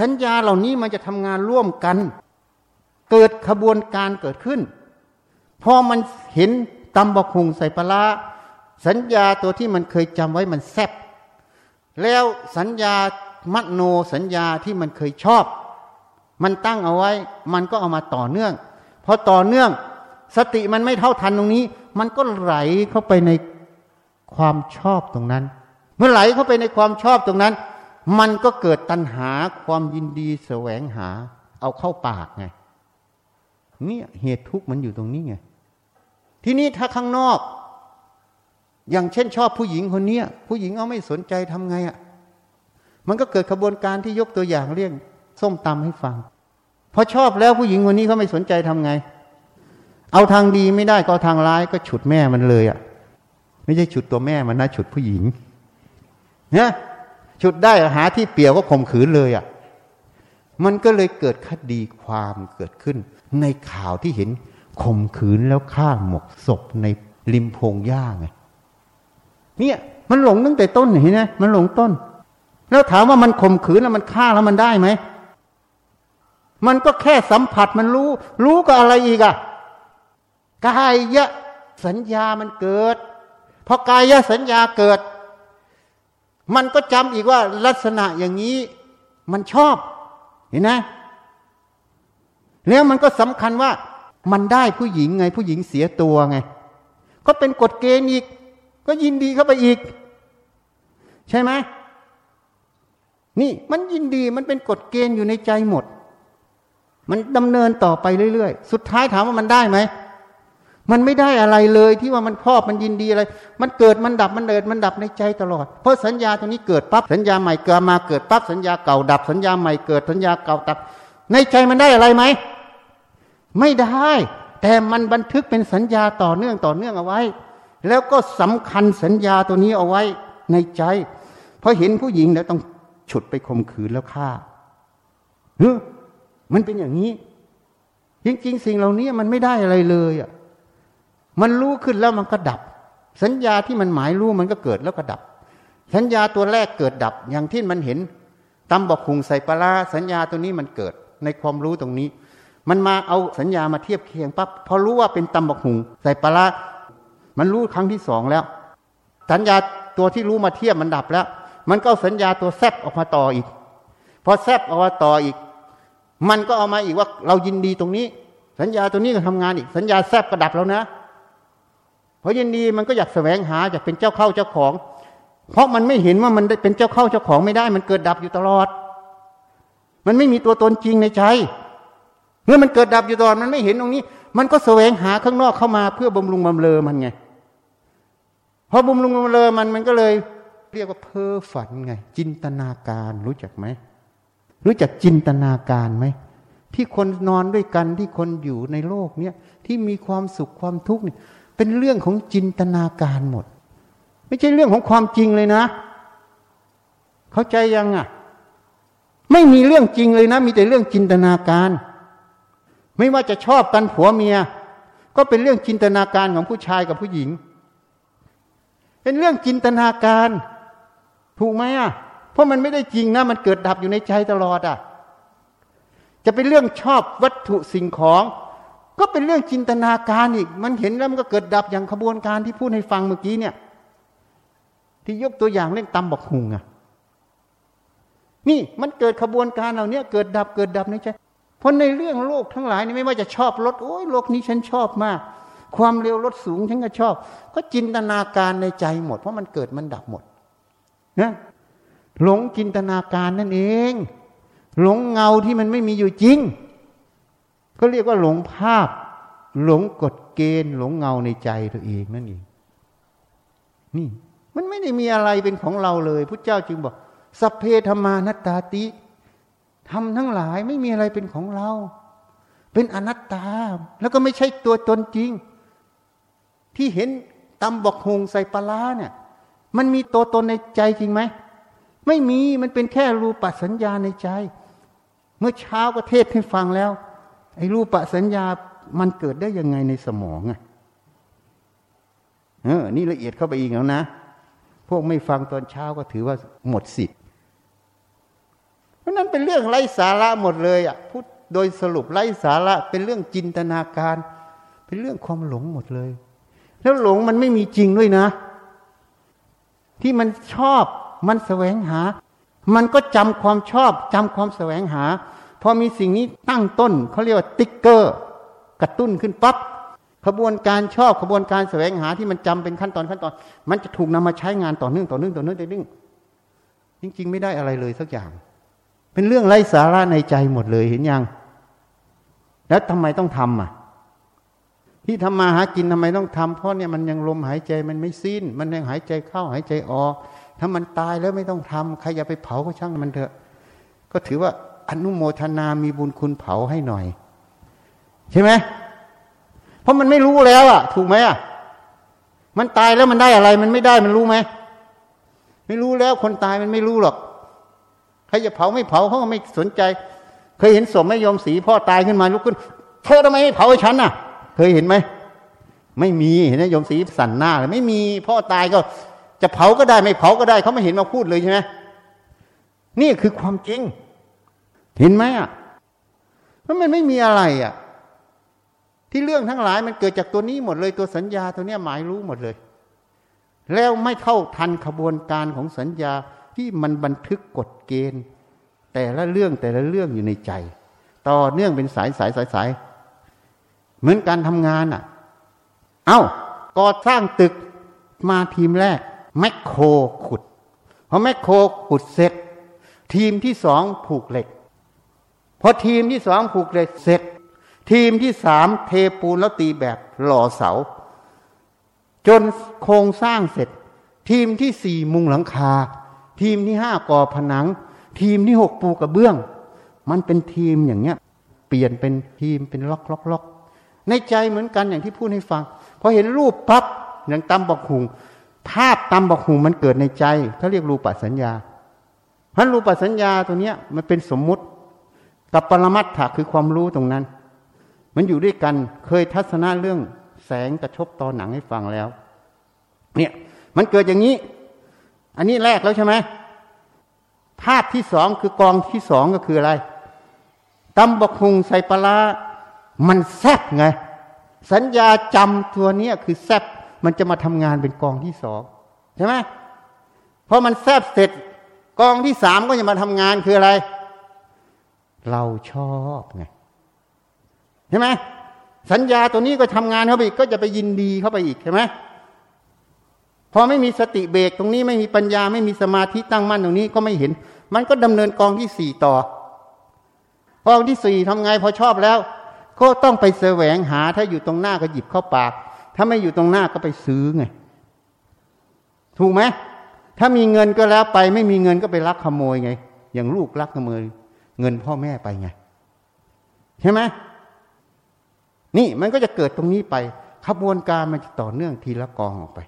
สัญญาเหล่านี้มันจะทำงานร่วมกัน เกิดขบวนการเกิดขึ้น พอมันเห็นตำบอกคงใส่ปลาสัญญาตัวที่มันเคยจำไว้มันแซบแล้วสัญญามโนสัญญาที่มันเคยชอบ มันตั้งเอาไว้ มันก็เอามาต่อเนื่องพอต่อเนื่องสติมันไม่เท่าทันตรงนี้ มันก็ไหลเข้าไปในความชอบตรงนั้น เมื่อไหลเข้าไปในความชอบตรงนั้น มันก็เกิดตัณหาความยินดีแสวงหา เอาเข้าปากไงเนี่ยเหตุทุกข์มันอยู่ตรงนี้ไง ทีนี้ถ้าข้างนอก อย่างเช่นชอบผู้หญิงคนนี้ผู้หญิงเอาไม่สนใจทำไงอะ่ะ มันก็เกิดขบวนการที่ยกตัวอย่างเรื่องส้มตำให้ฟังพอชอบแล้วผู้หญิงคนนี้เขาไม่สนใจทำไง เอาทางดีไม่ได้ก็ทางร้ายก็ฉุดแม่มันเลยอะ่ะ ไม่ใช่ฉุดตัวแม่มันนะฉุดผู้หญิง เนี่ยฉุดได้หาที่เปียวก็ข่มขืนเลยอะ่ะ มันก็เลยเกิดคดีความเกิดขึ้น ในข่าวที่เห็นข่มขืนแล้วฆ่าหมกศพในริมพงหญ้าไงเนี่ยมันหลงตั้งแต่ต้นเห็นไหมมันหลงต้น แล้วถามว่ามันข่มขืนแล้วมันฆ่าแล้วมันได้ไหมมันก็แค่สัมผัสมันรู้ รู้ก็อะไรอีกอะกายะสัญญามันเกิดพอกายะสัญญาเกิด มันก็จำอีกว่าลักษณะอย่างนี้มันชอบ เห็นไหมแล้วมันก็สำคัญว่ามันได้ผู้หญิงไง ผู้หญิงเสียตัวไง ก็เป็นกฎเกณฑ์อีก ก็ยินดีเข้าไปอีก ใช่ไหมนี่มันยินดีมันเป็นกฎเกณฑ์อยู่ในใจหมด มันดำเนินต่อไปเรื่อยๆ สุดท้ายถามว่ามันได้ไหม มันไม่ได้อะไรเลยที่ว่ามันครอบมันยินดีอะไร มันเกิดมันดับมันเดิดมันดับในใจตลอด เพราะสัญญาตรงนี้เกิดปั๊บสัญญาใหม่เกิดมาเกิดปั๊บสัญญาเก่าดับสัญญาใหม่เกิดสัญญาเก่าดับ ในใจมันได้อะไรไหมไม่ได้ แต่มันบันทึกเป็นสัญญาต่อเนื่องต่อเนื่องเอาไว้ แล้วก็สำคัญสัญญาตัวนี้เอาไว้ในใจพอเห็นผู้หญิงแล้วต้องฉุดไปข่มขืนแล้วฆ่าเฮ้มันเป็นอย่างนี้ จริงๆ สิ่งเหล่านี้มันไม่ได้อะไรเลยอะ มันรู้ขึ้นแล้วมันก็ดับ สัญญาที่มันหมายรู้มันก็เกิดแล้วก็ดับ สัญญาตัวแรกเกิดดับ อย่างที่มันเห็นตำบอกคุงใส่ปลาสัญญาตัวนี้มันเกิดในความรู้ตรงนี้ มันมาเอาสัญญามาเทียบเคียงปั๊บพอรู้ว่าเป็นตำบอกคุงใส่ปลามันรู้ครั้งที่สองแล้ว สัญญาตัวที่รู้มาเทียบมันดับแล้ว มันก็สัญญาตัวแซบออกมาต่ออีกพอแซบออกมาต่ออีก มันก็เอามาอีกว่าเรายินดีตรงนี้ สัญญาตัวนี้ก็ทำงานอีก สัญญาแซบก็ดับแล้วนะ ราะยินดีมันก็อยากแสวงหาอยากเป็นเจ้าเข้าเจ้าของ เพราะมันไม่เห็นว่ามันเป็นเจ้าเข้าเจ้าของไม่ได้ มันเกิดดับอยู่ตลอด มันไม่มีตัวตนจริงในใจเมื่อมันเกิดดับอยู่ตลอดมันไม่เห็นตรงนี้ มันก็แสวงหาข้างนอกเข้ามาเพื่อบำรุงบำเรอมันไงพอบำรุงบำเรอมันมันก็เลย เรียกว่าเพ้อฝันไง จินตนาการรู้จักไหมรู้จักจินตนาการไหมที่คนนอนด้วยกันที่คนอยู่ในโลกเนี้ยที่มีความสุขความทุกข์เนี่ย เป็นเรื่องของจินตนาการหมด ไม่ใช่เรื่องของความจริงเลยนะ เข้าใจยังอะ ไม่มีเรื่องจริงเลยนะ มีแต่เรื่องจินตนาการ ไม่ว่าจะชอบกันผัวเมีย ก็เป็นเรื่องจินตนาการของผู้ชายกับผู้หญิง เป็นเรื่องจินตนาการ ถูกไหมอะเพราะมันไม่ได้จริงนะ มันเกิดดับอยู่ในใจตลอดอะ จะเป็นเรื่องชอบวัตถุสิ่งของ ก็เป็นเรื่องจินตนาการอีก มันเห็นแล้วมันก็เกิดดับอย่างขบวนการที่พูดให้ฟังเมื่อกี้เนี่ย ที่ยกตัวอย่างเรื่องตำบักหุงอะนี่มันเกิดขบวนการเหล่านี้เกิดดับเกิดดับในใจเพราะในเรื่องโลกทั้งหลายนี่ไม่ว่าจะชอบรถโอ้ยโลกนี้ฉันชอบมาก ความเร็วรถสูงฉันก็ชอบ ก็จินตนาการในใจหมด เพราะมันเกิดมันดับหมดนะหลงจินตนาการนั่นเอง หลงเงาที่มันไม่มีอยู่จริง ก็เรียกว่าหลงภาพ หลงกฎเกณฑ์ หลงเงาในใจตัวเองนั่นเอง นี่มันไม่ได้มีอะไรเป็นของเราเลยพระเจ้าจึงบอกสัพเพธรรมานัตตาติทำทั้งหลายไม่มีอะไรเป็นของเรา เป็นอนัตตา แล้วก็ไม่ใช่ตัวตนจริง ที่เห็นตำบอกหงใส่ปลาเนี่ย มันมีตัวตนในใจจริงไหม ไม่มีมันเป็นแค่รูปสัญญาในใจ เมื่อเช้าก็เทศให้ฟังแล้ว ไอ้รูปสัญญามันเกิดได้ยังไงในสมองอะเออ นี่ละเอียดเข้าไปอีกแล้วนะ พวกไม่ฟังตอนเช้าก็ถือว่าหมดสิทธิ์เพราะนั้นเป็นเรื่องไร้สาระหมดเลยอะพูดโดยสรุปไร้สาระเป็นเรื่องจินตนาการ เป็นเรื่องความหลงหมดเลย แล้วหลงมันไม่มีจริงด้วยนะ ที่มันชอบมันแสวงหา มันก็จำความชอบจำความแสวงหา พอมีสิ่งนี้ตั้งต้นเขาเรียกว่าติ๊กเกอร์ กระตุ้นขึ้นปับ๊บขบวนการชอบขบวนการแสวงหาที่มันจำเป็นขั้นตอนขั้นตอน มันจะถูกนำมาใช้งานต่อเนื่องต่อเนื่องต่อเนื่องต่อเนื่องจริง ๆ ไม่ได้อะไรเลยสักอย่าง เป็นเรื่องไร้สาระในใจหมดเลยเห็นยัง แล้วทำไมต้องทำอะ ที่ทำมาหากินทำไมต้องทำเพราะเนี่ยมันยังลมหายใจมันไม่สิ้น มันยังหายใจเข้าหายใจออกถ้ามันตายแล้วไม่ต้องทำใครอย่าไปเผาก็ช่างมันเถอะ ก็ถือว่า อนุโมทนามีบุญคุณเผาให้หน่อย ใช่ไหมเพราะมันไม่รู้แล้วอะ ถูกไหมอะ มันตายแล้วมันได้อะไร มันไม่ได้มันรู้ไหมไม่รู้แล้วคนตายมันไม่รู้หรอกใครจะเผาไม่เผาเขาก็ไม่สนใจ เคยเห็นศพแม่ยมสีพ่อตายขึ้นมาลุกขึ้นเธอทำไมไม่เผาฉันน่ะ เคยเห็นไหมไม่มีเห็นไหมยมสีสันหน้าเลยไม่มีพ่อตายก็ จะเผาก็ได้ไม่เผาก็ได้เขาไม่เห็นมาพูดเลยใช่ไหมนี่คือความจริง เห็นไหมอะมันไม่มีอะไรอะ ที่เรื่องทั้งหลายมันเกิดจากตัวนี้หมดเลยตัวสัญญาตัวเนี้ยหมายรู้หมดเลย แล้วไม่เท่าทันขบวนการของสัญญาที่มันบันทึกกฎเกณฑ์ แต่ละเรื่องแต่ละเรื่องอยู่ในใจ ต่อเนื่องเป็นสายสายสายสายเหมือนการทำงานอะ เอา้าก่อสร้างตึกมาทีมแรก แมคโครขุดพอแมคโครขุดเสร็จ ทีมที่สองผูกเหล็ก พอทีมที่สองผูกเหล็กเสร็จ ทีมที่สามเทปูนแล้วตีแบบหล่อเสา จนโครงสร้างเสร็จ ทีมที่สี่มุงหลังคา ทีมที่ห้าก่อผนัง ทีมที่หกปูกระเบื้อง มันเป็นทีมอย่างเงี้ย เปลี่ยนเป็นทีมเป็นล็อกล็อกล็อกในใจเหมือนกันอย่างที่พูดให้ฟังพอเห็นรูปปั๊บอย่างตำบอกหุงภาพตำบอกหุงมันเกิดในใจเขาเรียกรูปปัสัญญาพันรูปปัสัญญาตัวเนี้ยมันเป็นสมมุติ กับปรมัตถะคือความรู้ตรงนั้น มันอยู่ด้วยกันเคยทัศนะเรื่องแสงกระทบต่อหนังให้ฟังแล้ว เนี่ย มันเกิดอย่างนี้ อันนี้แรกแล้วใช่ไหมภาพที่สองคือกองที่สองก็คืออะไรตำบกหุงใส่ปลามันแซบไง สัญญาจำตัวนี้คือแซบมันจะมาทำงานเป็นกองที่สองใช่ไหมพอมันแซบเสร็จ กองที่สามก็จะมาทำงานคืออะไร เราชอบไงใช่ไหมสัญญาตัวนี้ก็ทำงานเข้าไปอีกก็จะไปยินดีเข้าไปอีกใช่ไหมพอไม่มีสติเบรกตรงนี้ไม่มีปัญญาไม่มีสมาธิตั้งมั่นตรงนี้ก็ไม่เห็น มันก็ดำเนินกองที่สี่ต่อกองที่สี่ทำไงพอชอบแล้ว ก็ต้องไปแสวงหา ถ้าอยู่ตรงหน้าก็หยิบเข้าปาก ถ้าไม่อยู่ตรงหน้าก็ไปซื้อไง ถูกไหมถ้ามีเงินก็แล้วไป ไม่มีเงินก็ไปลักขโมยไง อย่างลูกลักขโมย เงินพ่อแม่ไปไง ใช่ไหมนี่มันก็จะเกิดตรงนี้ไปขบวนการมันจะต่อเนื่องทีละกองออกไป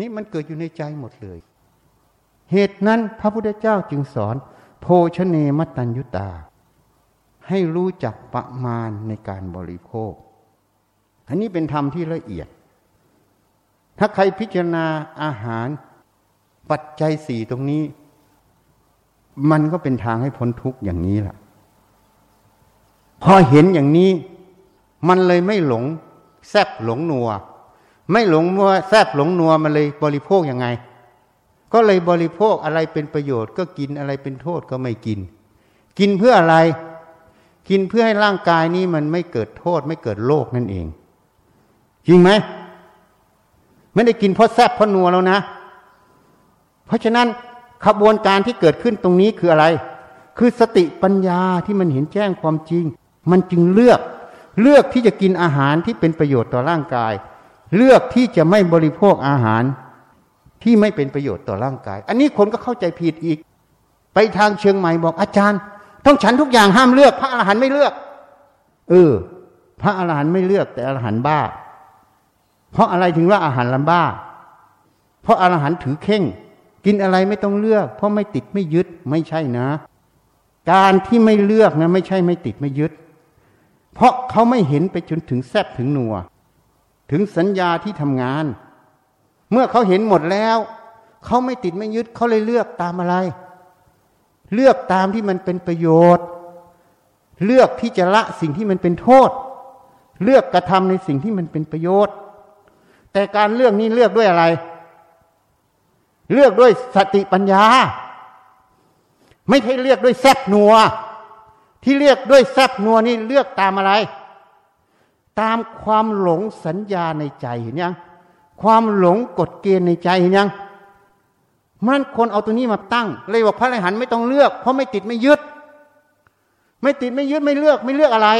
นี่มันเกิดอยู่ในใจหมดเลย เหตุนั้นพระพุทธเจ้าจึงสอน โภชเนมตัญยุตา ให้รู้จักประมาณในการบริโภค อันนี้เป็นธรรมที่ละเอียด ถ้าใครพิจารณาอาหารปัจจัยสี่ตรงนี้ มันก็เป็นทางให้พ้นทุกข์อย่างนี้แหละพอเห็นอย่างนี้ มันเลยไม่หลงแซบหลงนัว ไม่หลงมัวแซบหลงนัวมันเลยบริโภคยังไง ก็เลยบริโภคอะไรเป็นประโยชน์ก็กินอะไรเป็นโทษก็ไม่กิน กินเพื่ออะไร กินเพื่อให้ร่างกายนี้มันไม่เกิดโทษ ไม่เกิดโรคนั่นเองจริงไหมไม่ได้กินเพราะแซบเพราะนัวแล้วนะ เพราะฉะนั้น ขบวนการที่เกิดขึ้นตรงนี้คืออะไร คือสติปัญญาที่มันเห็นแจ้งความจริง มันจึงเลือก เลือกที่จะกินอาหารที่เป็นประโยชน์ต่อร่างกาย เลือกที่จะไม่บริโภคอาหารที่ไม่เป็นประโยชน์ต่อร่างกาย อันนี้คนก็เข้าใจผิดอีก ไปทางเชียงใหม่บอกอาจารย์ ต้องฉันทุกอย่างห้ามเลือก พระอรหันต์ไม่เลือก เออ พระอรหันต์ไม่เลือก แต่อรหันต์บ้า เพราะอะไรถึงว่าอาหารลำบ้า เพราะอรหันต์ถือเข่ง กินอะไรไม่ต้องเลือก เพราะไม่ติดไม่ยึดไม่ใช่นะ การที่ไม่เลือกนะไม่ใช่ไม่ติดไม่ยึด เพราะเขาไม่เห็นไปจนถึงแซบถึงนัว ถึงสัญญาที่ทำงาน เมื่อเขาเห็นหมดแล้วเขาไม่ติดไม่ยึดเขาเลยเลือกตามอะไร เลือกตามที่มันเป็นประโยชน์ เลือกที่จะละสิ่งที่มันเป็นโทษ เลือกกระทำในสิ่งที่มันเป็นประโยชน์ แต่การเลือกนี้เลือกด้วยอะไร เลือกด้วยสติปัญญา ไม่ใช่เลือกด้วยแซบนัว ที่เลือกด้วยแซบนัวนี่เลือกตามอะไร ตามความหลงสัญญาในใจเห็นยังความหลงกฎเกณฑ์ในใจเห็นยังมันคนเอาตัวนี้มาตั้ง เลยบอกพระอรหันต์ไม่ต้องเลือก เพราะไม่ติดไม่ยึด ไม่ติดไม่ยึดไม่เลือกไม่เลือกอะไร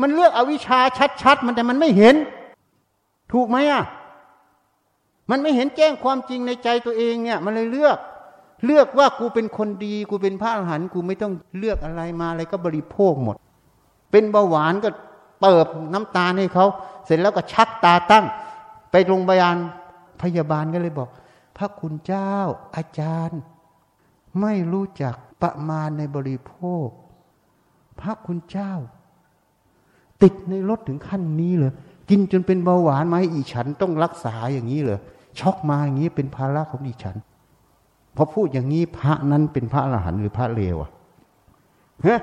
มันเลือกอวิชชาชัดๆมันแต่มันไม่เห็น ถูกไหมอะ มันไม่เห็นแจ้งความจริงในใจตัวเองเนี่ย มันเลยเลือก เลือกว่ากูเป็นคนดี กูเป็นพระอรหันต์กูไม่ต้องเลือกอะไรมาอะไรก็บริโภคหมด เป็นเบาหวานก็เปิบน้ำตาให้เขาเสร็จแล้วก็ชักตาตั้ง ไปโรงพยาบาลพยาบาลก็เลยบอก พระคุณเจ้าอาจารย์ ไม่รู้จักประมาณในบริโภค พระคุณเจ้า ติดในรถถึงขั้นนี้เลย กินจนเป็นเบาหวานมาให้อีฉันต้องรักษาอย่างนี้เลยช็อกมาอย่างนี้เป็นภาระของอีฉันพอพูดอย่างนี้พระนั้นเป็นพระอรหันต์หรือพระเลวอะฮะ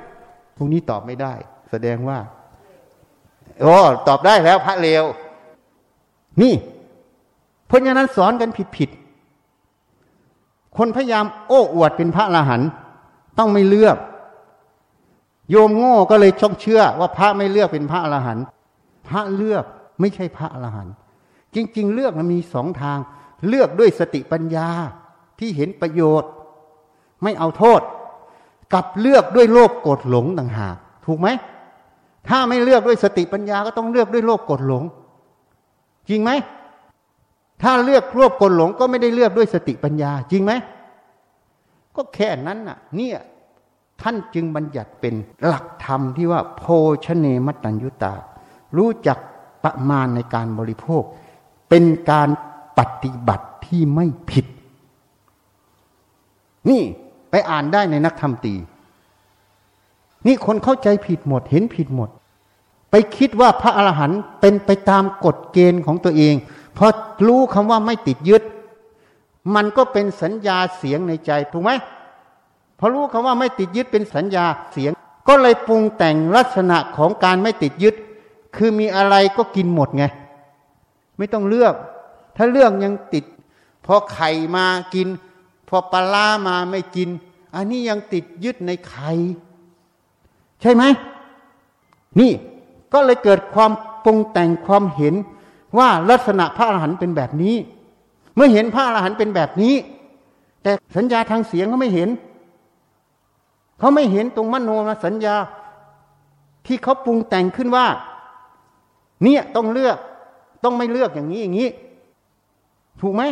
พวกนี้ตอบไม่ได้ แสดงว่าโอ้ตอบได้แล้วพระเลว นี่ เพราะฉะนั้นสอนกันผิดผิดคนพยายามโอ้อวดเป็นพระอรหันต์ต้องไม่เลือก โยมโง่ก็เลยช่องเชื่อว่าพระไม่เลือกเป็นพระอรหันต์พระเลือก ไม่ใช่พระอรหันต์จริง ๆ เลือกมันมีสองทาง เลือกด้วยสติปัญญาที่เห็นประโยชน์ ไม่เอาโทษ กับเลือกด้วยโลภโกรธหลงต่างหากถูกไหมถ้าไม่เลือกด้วยสติปัญญาก็ต้องเลือกด้วยโลภโกรธหลง จริงไหมถ้าเลือกโลภโกรธหลงก็ไม่ได้เลือกด้วยสติปัญญา จริงไหมก็แค่นั้นน่ะ เนี่ยท่านจึงบัญญัติเป็นหลักธรรมที่ว่า โพชเนมัตตัญยุตา รู้จัก ประมาณในการบริโภค เป็นการปฏิบัติที่ไม่ผิด นี่ไปอ่านได้ในนักธรรมตี นี่คนเข้าใจผิดหมด เห็นผิดหมด ไปคิดว่าพระอรหันต์เป็นไปตามกฎเกณฑ์ของตัวเองเพราะรู้คำว่าไม่ติดยึด มันก็เป็นสัญญาเสียงในใจถูกไหมพอรู้คำว่าไม่ติดยึดเป็นสัญญาเสียง ก็เลยปรุงแต่งลักษณะของการไม่ติดยึด คือมีอะไรก็กินหมดไง ไม่ต้องเลือก ถ้าเลือกยังติด พอไข่มากิน พอปลามาไม่กิน อันนี้ยังติดยึดในไข่ใช่ไหม นี่ก็เลยเกิดความปรุงแต่งความเห็นว่าลักษณะพระอรหันต์เป็นแบบนี้ เมื่อเห็นพระอรหันต์เป็นแบบนี้ แต่สัญญาทางเสียงเขาไม่เห็น เขาไม่เห็นตรงมโนสัญญาที่เขาปรุงแต่งขึ้นว่า เนี่ยต้องเลือกต้องไม่เลือกอย่างนี้อย่างนี้ ถูกไหม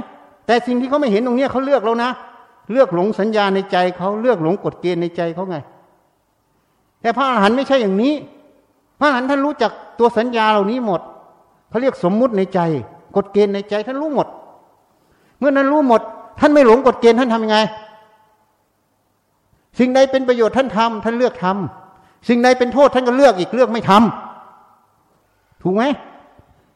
แต่สิ่งที่เขาไม่เห็นตรงนี้เขาเลือกแล้วนะเลือกหลงสัญญาในใจเขาเลือกหลงกฎเกณฑ์ในใจเขาไง แต่พระอรหันต์ไม่ใช่อย่างนี้ พระอรหันต์ท่านรู้จักตัวสัญญาเหล่านี้หมดเขาเรียกสมมุติในใจ กฎเกณฑ์ในใจท่านรู้หมด เมื่อนั้นรู้หมด ท่านไม่หลงกฎเกณฑ์ท่านทำยังไง สิ่งใดเป็นประโยชน์ท่านทำท่านเลือกทำสิ่งใดเป็นโทษท่านก็เลือกอีกเลือกไม่ทำ ถูกไหม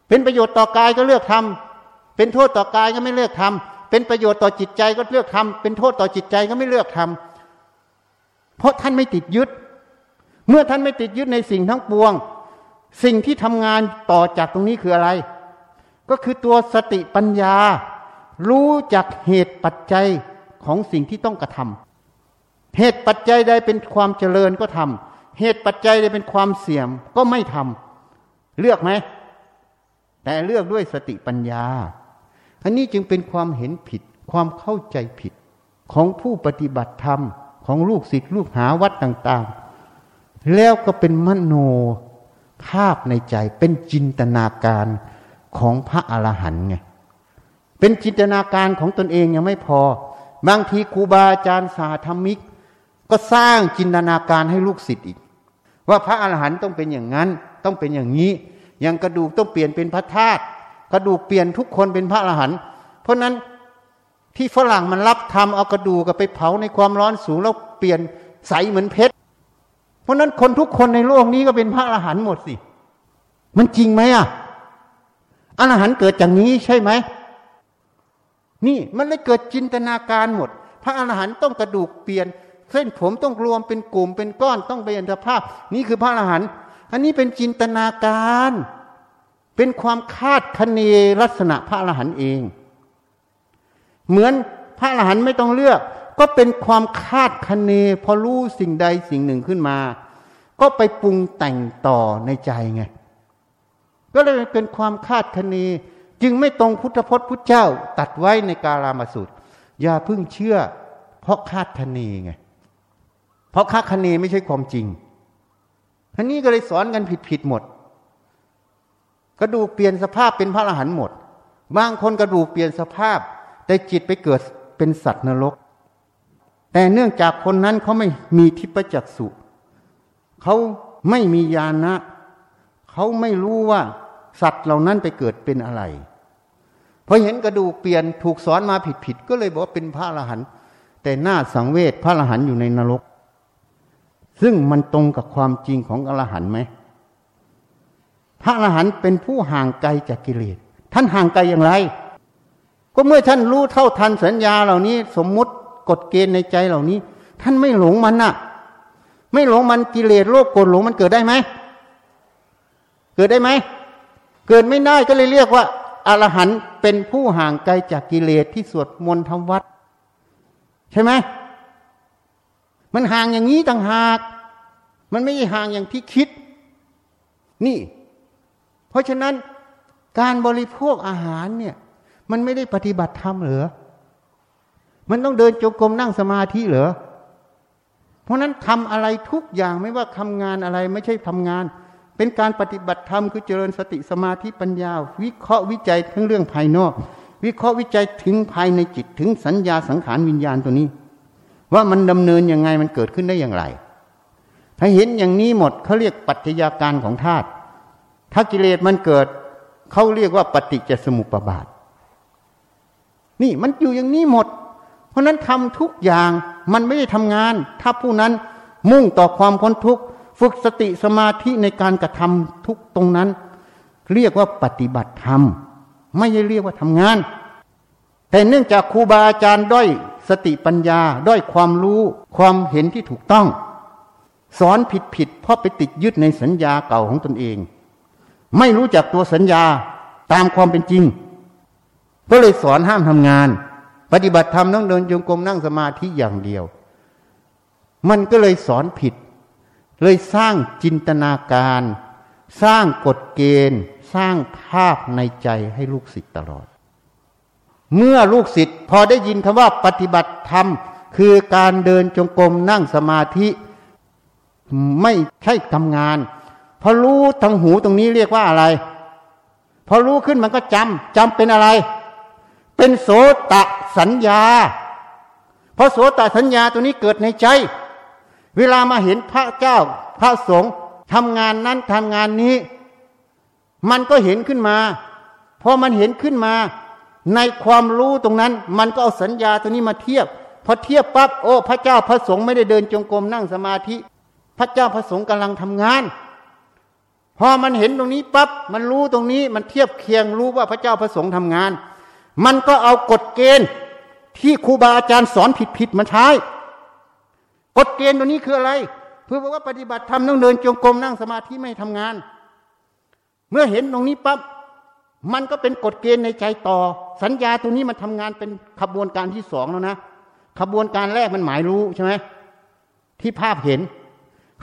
เป็นประโยชน์ต่อกายก็เลือกทำเป็นโทษต่อกายก็ไม่เลือกทำเป็นประโยชน์ต่อจิตใจก็เลือกทำเป็นโทษต่อจิตใจก็ไม่เลือกทำเพราะท่านไม่ติดยึด เมื่อท่านไม่ติดยึดในสิ่งทั้งปวง สิ่งที่ทำงานต่อจากตรงนี้คืออะไร ก็คือตัวสติปัญญา รู้จักเหตุปัจจัยของสิ่งที่ต้องกระทำเหตุปัจจัยใดเป็นความเจริญก็ทำเหตุปัจจัยใดเป็นความเสี่ยมก็ไม่ทำ เลือกไหม แต่เลือกด้วยสติปัญญา อันนี้จึงเป็นความเห็นผิด ความเข้าใจผิด ของผู้ปฏิบัติธรรม ของลูกศิษย์ลูกหาวัดต่างๆ แล้วก็เป็นมโนภาพในใจ เป็นจินตนาการของพระอรหันต์ไง เป็นจินตนาการของตนเองยังไม่พอ บางทีครูบาอาจารย์สาธรรมิก ก็สร้างจินตนาการให้ลูกศิษย์อีก ว่าพระอรหันต์ต้องเป็นอย่างนั้น ต้องเป็นอย่างนี้ อย่างกระดูกต้องเปลี่ยนเป็นพระธาตุกระดูกเปลี่ยนทุกคนเป็นพระอรหันต์เพราะนั้นที่ฝรั่งมันรับทำเอากระดูกไปเผาในความร้อนสูงแล้วเปลี่ยนใสเหมือนเพชร เพราะนั้นคนทุกคนในโลกนี้ก็เป็นพระอรหันต์หมดสิ มันจริงไหมอะอรหันต์เกิดจากนี้ใช่ไหมนี่มันเลยเกิดจินตนาการหมด พระอรหันต์ต้องกระดูกเปลี่ยนเส้นผมต้องรวมเป็นกลุ่มเป็นก้อนต้องเป็นอัตภาพ นี่คือพระอรหันต์ อันนี้เป็นจินตนาการ เป็นความคาดคะเนลักษณะพระอรหันต์เอง เหมือนพระอรหันต์ไม่ต้องเลือก ก็เป็นความคาดคะเนพอรู้สิ่งใดสิ่งหนึ่งขึ้นมา ก็ไปปรุงแต่งต่อในใจไง ก็เลยเป็นความคาดคะเนจึงไม่ตรงพุทธพจน์พุทธเจ้า ตัดไว้ในกาลามาสุตอย่าพิ่งเชื่อ เพราะคาดคะเนไง เพราะคาดคะเนไม่ใช่ความจริง ท่านี้ก็เลยสอนกันผิดผิดหมด กระดูกเปลี่ยนสภาพเป็นพระอรหันต์หมด บางคนกระดูกเปลี่ยนสภาพ แต่จิตไปเกิดเป็นสัตว์นรก แต่เนื่องจากคนนั้นเขาไม่มีทิพจักสุเขาไม่มีญาณนะเขาไม่รู้ว่าสัตว์เหล่านั้นไปเกิดเป็นอะไรพอเห็นกระดูกเปลี่ยนถูกสอนมาผิดผิดก็เลยบอกว่าเป็นพระอรหันต์แต่หน้าสังเวชพระอรหันต์อยู่ในนรก ซึ่งมันตรงกับความจริงของอรหันต์ไหมพระอรหันต์เป็นผู้ห่างไกลจากกิเลส ท่านห่างไกลอย่างไร ก็เมื่อท่านรู้เท่าทันสัญญาเหล่านี้ สมมุติกฎเกณฑ์ในใจเหล่านี้ ท่านไม่หลงมันน่ะ ไม่หลงมันกิเลสโลภโกรธหลงมันเกิดได้ไหม เกิดได้ไหม เกิดไม่ได้ก็เลยเรียกว่าอรหันต์เป็นผู้ห่างไกลจากกิเลสที่สวดมนต์ทำวัด ใช่ไหม มันห่างอย่างนี้ต่างหาก มันไม่ใช่ห่างอย่างที่คิด นี่ เพราะฉะนั้นการบริโภคอาหารเนี่ย มันไม่ได้ปฏิบัติธรรมเหรอ มันต้องเดินจงกรมนั่งสมาธิเหรอ เพราะนั้นทำอะไรทุกอย่างไม่ว่าทำงานอะไรไม่ใช่ทำงาน เป็นการปฏิบัติธรรมคือเจริญสติสมาธิปัญญา วิเคราะห์วิจัยทั้งเรื่องภายนอก วิเคราะห์วิจัยถึงภายในจิตถึงสัญญาสังขารวิญญาณตัวนี้ ว่ามันดำเนินยังไงมันเกิดขึ้นได้อย่างไร ถ้าเห็นอย่างนี้หมดเขาเรียกปัจจัยาการของธาตุถ้ากิเลสมันเกิดเขาเรียกว่าปฏิจจสมุปบาท นี่มันอยู่อย่างนี้หมด เพราะนั้นทำทุกอย่างมันไม่ได้ทำงาน ถ้าผู้นั้นมุ่งต่อความพ้นทุกข์ฝึกสติสมาธิในการกระทำทุกตรงนั้น เรียกว่าปฏิบัติธรรม ไม่ใช่เรียกว่าทำงาน แต่เนื่องจากครูบาอาจารย์ด้อยสติปัญญาด้อยความรู้ความเห็นที่ถูกต้อง สอนผิดผิดเพราะไปติดยึดในสัญญาเก่าของตนเอง ไม่รู้จักตัวสัญญาตามความเป็นจริง ก็เลยสอนห้ามทำงาน ปฏิบัติธรรมต้องเดินจงกรมนั่งสมาธิอย่างเดียว มันก็เลยสอนผิด เลยสร้างจินตนาการ สร้างกฎเกณฑ์ สร้างภาพในใจให้ลูกศิษย์ตลอด เมื่อลูกศิษย์พอได้ยินคำว่าปฏิบัติธรรม คือการเดินจงกรมนั่งสมาธิ ไม่ใช่ทำงานพอรู้ทางหูตรงนี้เรียกว่าอะไร พอรู้ขึ้นมันก็จำจำเป็นอะไร เป็นโสตสัญญาเพราะโสตสัญญาตัวนี้เกิดในใจ เวลามาเห็นพระเจ้าพระสงฆ์ทำงานนั้นทำงานนี้ มันก็เห็นขึ้นมาพอมันเห็นขึ้นมา ในความรู้ตรงนั้น มันก็เอาสัญญาตัวนี้มาเทียบพอเทียบปั๊บโอ้พระเจ้าพระสงฆ์ไม่ได้เดินจงกรมนั่งสมาธิ พระเจ้าพระสงฆ์กำลังทำงาน พอมันเห็นตรงนี้ปั๊บมันรู้ตรงนี้มันเทียบเคียงรู้ว่าพระเจ้าพระสงฆ์ทำงาน มันก็เอากฎเกณฑ์ที่ครูบาอาจารย์สอนผิดๆมาใช้กฎเกณฑ์ตัวนี้คืออะไรเพื่อบอกว่าปฏิบัติธรรมต้องเดินจงกรมนั่งสมาธิไม่ทำงาน เมื่อเห็นตรงนี้ปั๊บมันก็เป็นกฎเกณฑ์ในใจต่อ สัญญาตัวนี้มันทำงานเป็นขบวนการที่สองแล้วนะขบวนการแรกมันหมายรู้ใช่ไหมที่ภาพเห็น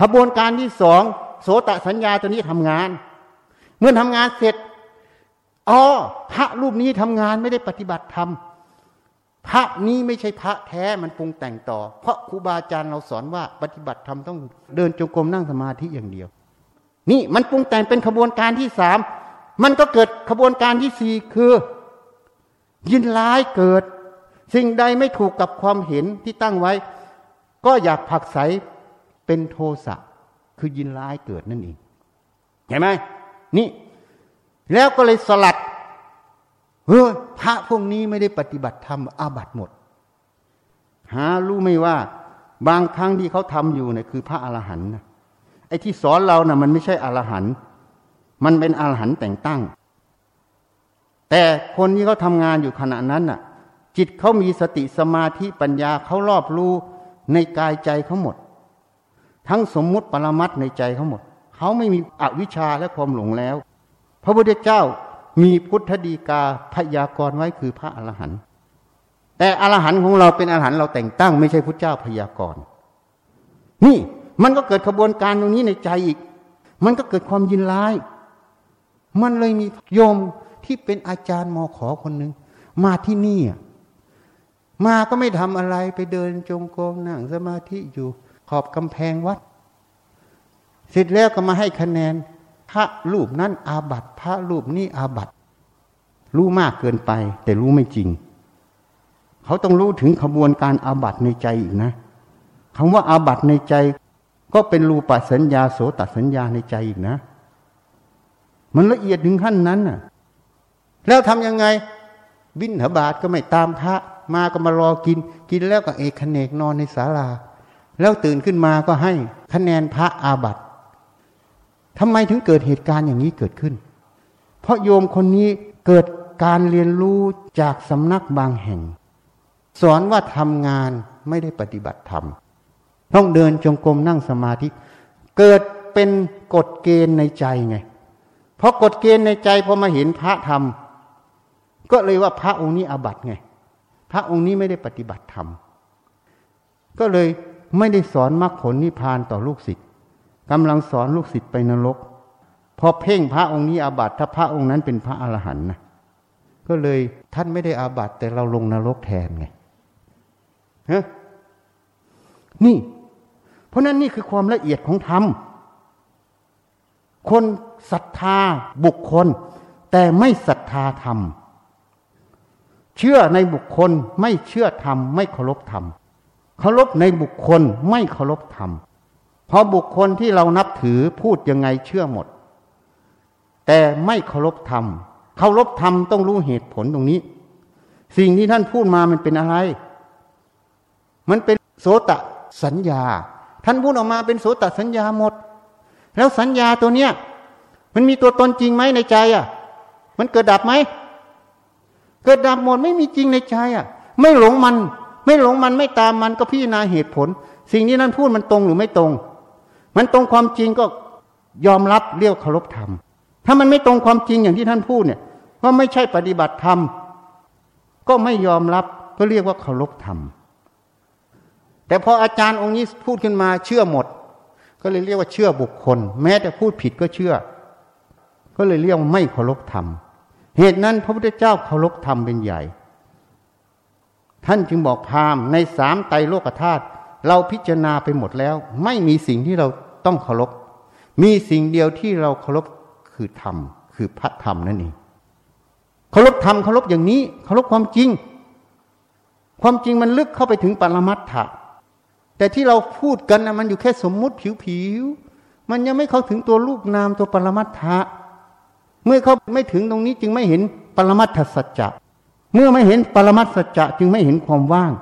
ขบวนการที่สองโสตสัญญาตัวนี้ทำงาน เมื่อทำงานเสร็จอ๋อพระรูปนี้ทำงานไม่ได้ปฏิบัติธรรมพระนี้ไม่ใช่พระแท้มันปรุงแต่งต่อ เพราะครูบาอาจารย์เราสอนว่าปฏิบัติธรรมต้องเดินจงกรมนั่งสมาธิอย่างเดียว นี่มันปรุงแต่งเป็นขบวนการที่สามมันก็เกิดขบวนการที่สี่คือ ยินร้ายเกิด สิ่งใดไม่ถูกกับความเห็นที่ตั้งไว้ ก็อยากผักใสเป็นโทสะคือยินร้ายเกิดนั่นเองเห็นไหมนี่ แล้วก็เลยสลัดเฮ้ยพระพวกนี้ไม่ได้ปฏิบัติธรรมอาบัตหมด หารู้ไม่ว่า บางครั้งที่เขาทำอยู่เนี่ยคือพระอรหันต์นะไอ้ที่สอนเรานะ่ะมันไม่ใช่อรหันต์มันเป็นอรหันต์แต่งตั้ง แต่คนที่เขาทำงานอยู่ขณะนั้นน่ะ จิตเขามีสติสมาธิปัญญาเขารอบรู้ในกายใจเขาหมด ทั้งสมมุติปรมัตในใจเขาหมด เขาไม่มีอวิชชาและความหลงแล้ว พระพุทธเจ้ามีพุทธดีกาพยากรณ์ไว้คือพระอรหันต์แต่อรหันต์ของเราเป็นอรหันต์เราแต่งตั้งไม่ใช่พุทธเจ้าพยากรณ์นี่มันก็เกิดขบวนการตรงนี้ในใจอีก มันก็เกิดความยินร้าย มันเลยมีโยม ที่เป็นอาจารย์มอขอคนหนึ่งมาที่นี่มาก็ไม่ทำอะไรไปเดินจงกรมนั่งสมาธิอยู่ขอบกำแพงวัด เสร็จแล้วก็มาให้คะแนน พระรูปนั้นอาบัตพระรูปนี้อาบัตรู้มากเกินไป แต่รู้ไม่จริง เขาต้องรู้ถึงขบวนการอาบัตในใจอีกนะคำว่าอาบัตในใจ ก็เป็นรูปสัญญาโสตสัญญาในใจอีกนะ มันละเอียดถึงขั้นนั้นน่ะ แล้วทำยังไง บินหบาทก็ไม่ตามพระ มาก็มารอกิน กินแล้วก็เอกขเนกนอนในศาลา แล้วตื่นขึ้นมาก็ให้คะแนนพระอาบัติทำไมถึงเกิดเหตุการณ์อย่างนี้เกิดขึ้น เพราะโยมคนนี้เกิดการเรียนรู้จากสำนักบางแห่ง สอนว่าทำงานไม่ได้ปฏิบัติธรรม ต้องเดินจงกรมนั่งสมาธิ เกิดเป็นกฎเกณฑ์ในใจไง เพราะกฎเกณฑ์ในใจพอมาเห็นพระธรรม ก็เลยว่าพระองค์นี้อาบัติไง พระองค์นี้ไม่ได้ปฏิบัติธรรม ก็เลยไม่ได้สอนมรรคผลนิพพานต่อลูกศิษย์กำลังสอนลูกศิษย์ไปนรก พอเพ่งพระองค์นี้อาบัติถ้าพระองค์นั้นเป็นพระอรหันต์นะก็เลยท่านไม่ได้อาบัติแต่เราลงนรกแทนไงฮะนี่ เพราะนั้นนี่คือความละเอียดของธรรม คนศรัทธาบุคคล แต่ไม่ศรัทธาธรรม เชื่อในบุคคลไม่เชื่อธรรมไม่เคารพธรรมเคารพในบุคคลไม่เคารพธรรมเพราะบุคคลที่เรานับถือพูดยังไงเชื่อหมด แต่ไม่เคารพธรรมเคารพธรรมต้องรู้เหตุผลตรงนี้ สิ่งที่ท่านพูดมามันเป็นอะไร มันเป็นโสตสัญญา ท่านพูดออกมาเป็นโสตสัญญาหมด แล้วสัญญาตัวเนี้ยมันมีตัวตนจริงไหมในใจอะ มันเกิดดับไหม เกิดดับหมดไม่มีจริงในใจอะ ไม่หลงมัน ไม่หลงมันไม่ตามมันก็พิจารณาเหตุผล สิ่งที่นั่นพูดมันตรงหรือไม่ตรง มันตรงความจริงก็ยอมรับเรียกเคารพธรรม ถ้ามันไม่ตรงความจริงอย่างที่ท่านพูดเนี่ยว่าไม่ใช่ปฏิบัติธรรมก็ไม่ยอมรับก็เรียกว่าเคารพธรรม แต่พออาจารย์องค์นี้พูดขึ้นมาเชื่อหมด ก็เลยเรียกว่าเชื่อบุคคล แม้แต่พูดผิดก็เชื่อ ก็เลยเรียกว่าไม่เคารพธรรม เหตุนั้นพระพุทธเจ้าเคารพธรรมเป็นใหญ่ ท่านจึงบอกพามในสามไตรโลกธาตุเราพิจารณาไปหมดแล้ว ไม่มีสิ่งที่เราต้องเคารพ มีสิ่งเดียวที่เราเคารพคือธรรม คือพระธรรมนั่นเองเคารพธรรมเคารพอย่างนี้เคารพความจริง ความจริงมันลึกเข้าไปถึงปรมัตถะแต่ที่เราพูดกันนะมันอยู่แค่สมมุติผิวๆมันยังไม่เข้าถึงตัวรูปนามตัวปรมัตถะ เมื่อเขาไม่ถึงตรงนี้จึงไม่เห็นปรมัตถสัจจะเมื่อไม่เห็นปรมัตสัจจะจึงไม่เห็นความว่าง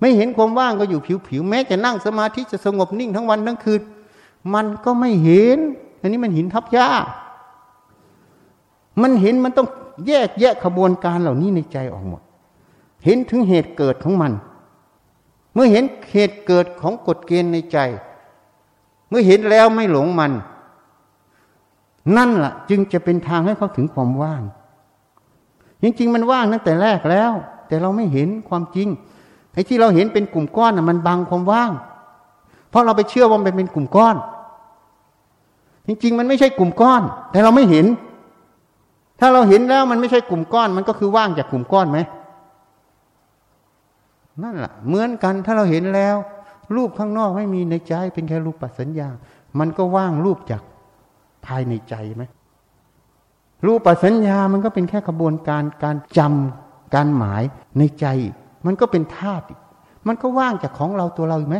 ไม่เห็นความว่างก็อยู่ผิวๆแม้จะนั่งสมาธิจะสงบนิ่งทั้งวันทั้งคืนมันก็ไม่เห็น อันนี้มันหินทับยามันเห็นมันต้องแยกแยะขบวนการเหล่านี้ในใจออกหมด เห็นถึงเหตุเกิดของมัน เมื่อเห็นเหตุเกิดของกฎเกณฑ์ในใจ เมื่อเห็นแล้วไม่หลงมัน นั่นละ่ะ จึงจะเป็นทางให้เขาถึงความว่าง จริงๆ มันว่างตั้งแต่แรกแล้ว แต่เราไม่เห็นความจริงไอ้ที่เราเห็นเป็นกลุ่มก้อนน่ะมันบังความว่าง เพราะเราไปเชื่อว่ามันเป็นกลุ่มก้อน จริงๆ มันไม่ใช่กลุ่มก้อน แต่เราไม่เห็น ถ้าเราเห็นแล้วมันไม่ใช่กลุ่มก้อน มันก็คือว่างจากกลุ่มก้อนไหมนั่นแหละเหมือนกันถ้าเราเห็นแล้ว รูปข้างนอกไม่มีในใจเป็นแค่รูปปัสัญญา มันก็ว่างรูปจาก ภายในใจไหมรูปสัญญามันก็เป็นแค่กระบวนการการจำการหมายในใจ มันก็เป็นธาตุมันก็ว่างจากของเราตัวเราไหม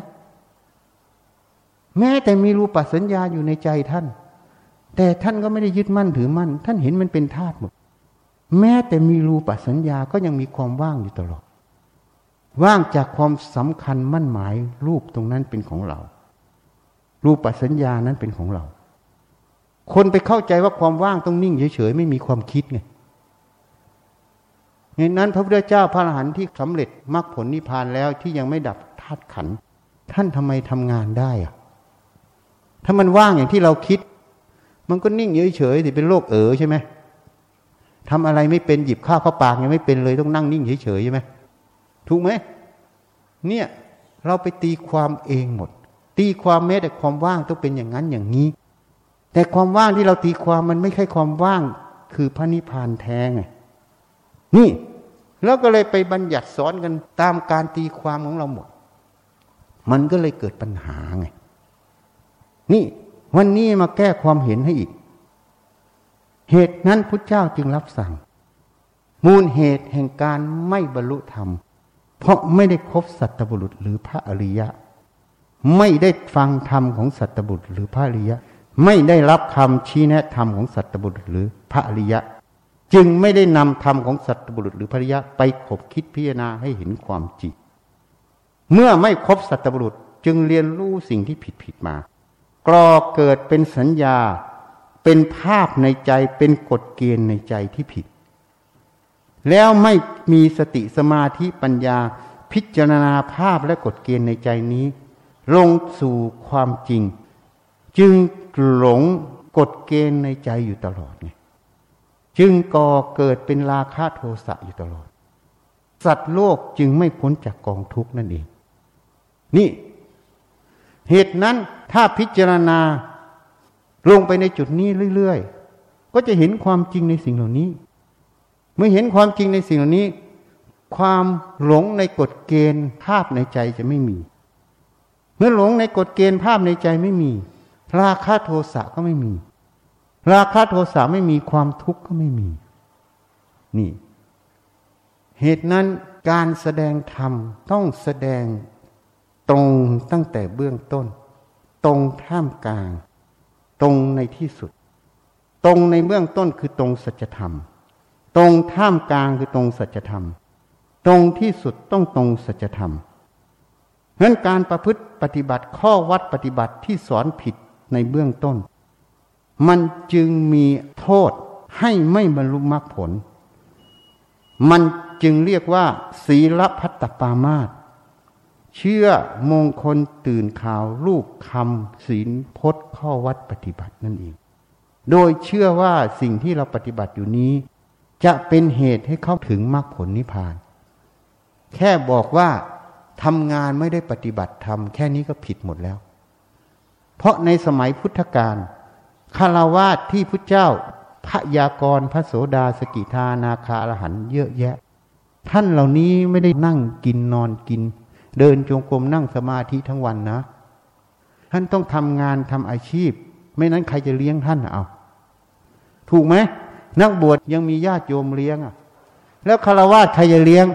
แม้แต่มีรูปสัญญาอยู่ในใจท่าน แต่ท่านก็ไม่ได้ยึดมั่นถือมั่น ท่านเห็นมันเป็นธาตุหมดแม้แต่มีรูปสัญญาก็ยังมีความว่างอยู่ตลอด ว่างจากความสำคัญมั่นหมายรูปตรงนั้นเป็นของเรา รูปสัญญานั้นเป็นของเรา คนไปเข้าใจว่าความว่างต้องนิ่งเฉยๆไม่มีความคิดไงเหตุนั้นพระพุทธเจ้าพระอรหันต์ที่สำเร็จมรรคผลนิพพานแล้วที่ยังไม่ดับธาตุขันท่านทำไมทำงานได้อะถ้ามันว่างอย่างที่เราคิด มันก็นิ่งเฉยๆสิเป็นโรคเอ๋อใช่ไหมทำอะไรไม่เป็นหยิบข้าวเข้าปากยังไม่เป็นเลยต้องนั่งนิ่งเฉยๆใช่ไหมถูกไหมเนี่ยเราไปตีความเองหมด ตีความแม้แต่ความว่างต้องเป็นอย่างนั้นอย่างนี้ แต่ความว่างที่เราตีความมันไม่ใช่ความว่าง คือพระนิพพานแท้ไงนี่ แล้วก็เลยไปบัญญัติสอนกันตามการตีความของเราหมด มันก็เลยเกิดปัญหาไง นี่วันนี้มาแก้ความเห็นให้อีก เหตุนั้นพุทธเจ้าจึงรับสั่ง มูลเหตุแห่งการไม่บรรลุธรรม เพราะไม่ได้คบสัตบุรุษหรือพระอริยะ ไม่ได้ฟังธรรมของสัตบุรุษหรือพระอริยะ ไม่ได้รับคำชี้แนะธรรมของสัตบุรุษหรือพระอริยะ จึงไม่ได้นำธรรมของสัตบุรุษหรือภริยะไปขบคิดพิจารณาให้เห็นความจริง เมื่อไม่ครบสัตบุรุษจึงเรียนรู้สิ่งที่ผิดผิดมากรอเกิดเป็นสัญญา เป็นภาพในใจเป็นกฎเกณฑ์ในใจที่ผิด แล้วไม่มีสติสมาธิปัญญาพิจารณาภาพและกฎเกณฑ์ในใจนี้ ลงสู่ความจริง จึงหลงกฎเกณฑ์ในใจอยู่ตลอดไงจึงก่อเกิดเป็นราคะโทสะอยู่ตลอด สัตว์โลกจึงไม่พ้นจากกองทุกข์นั่นเอง นี่ เหตุนั้นถ้าพิจารณาลงไปในจุดนี้เรื่อยๆ ก็จะเห็นความจริงในสิ่งเหล่านี้ เมื่อเห็นความจริงในสิ่งเหล่านี้ ความหลงในกฎเกณฑ์ภาพในใจจะไม่มี เมื่อหลงในกฎเกณฑ์ภาพในใจไม่มี ราคะโทสะก็ไม่มี ราคะโทสะไม่มีความทุกข์ก็ไม่มี นี่ เหตุนั้นการแสดงธรรมต้องแสดงตรงตั้งแต่เบื้องต้น ตรงท่ามกลาง ตรงในที่สุด ตรงในเบื้องต้นคือตรงสัจธรรม ตรงท่ามกลางคือตรงสัจธรรม ตรงที่สุดต้องตรงสัจธรรมเพราะนั้นการประพฤติปฏิบัติข้อวัดปฏิบัติที่สอนผิด ในเบื้องต้น มันจึงมีโทษให้ไม่บรรลุมรรคผล มันจึงเรียกว่า ศีลพัตตปามาตเชื่อมงคลตื่นข่าวลูกคำศีลพจน์ข้อวัดปฏิบัตินั่นเอง โดยเชื่อว่าสิ่งที่เราปฏิบัติอยู่นี้ จะเป็นเหตุให้เข้าถึงมรรคผลนิพพาน แค่บอกว่าทำงานไม่ได้ปฏิบัติธรรมแค่นี้ก็ผิดหมดแล้ว เพราะในสมัยพุทธกาลคารวาสที่พุทธเจ้าพระยากรพระโสดาสกิทานาคาอรหันเยอะแยะ ท่านเหล่านี้ไม่ได้นั่งกินนอนกิน เดินจงกรมนั่งสมาธิทั้งวันนะ ท่านต้องทำงานทำอาชีพ ไม่นั้นใครจะเลี้ยงท่านเอาถูกไหมนักบวชยังมีญาติโยมเลี้ยงอะ แล้วคารวาสใครจะเลี้ยง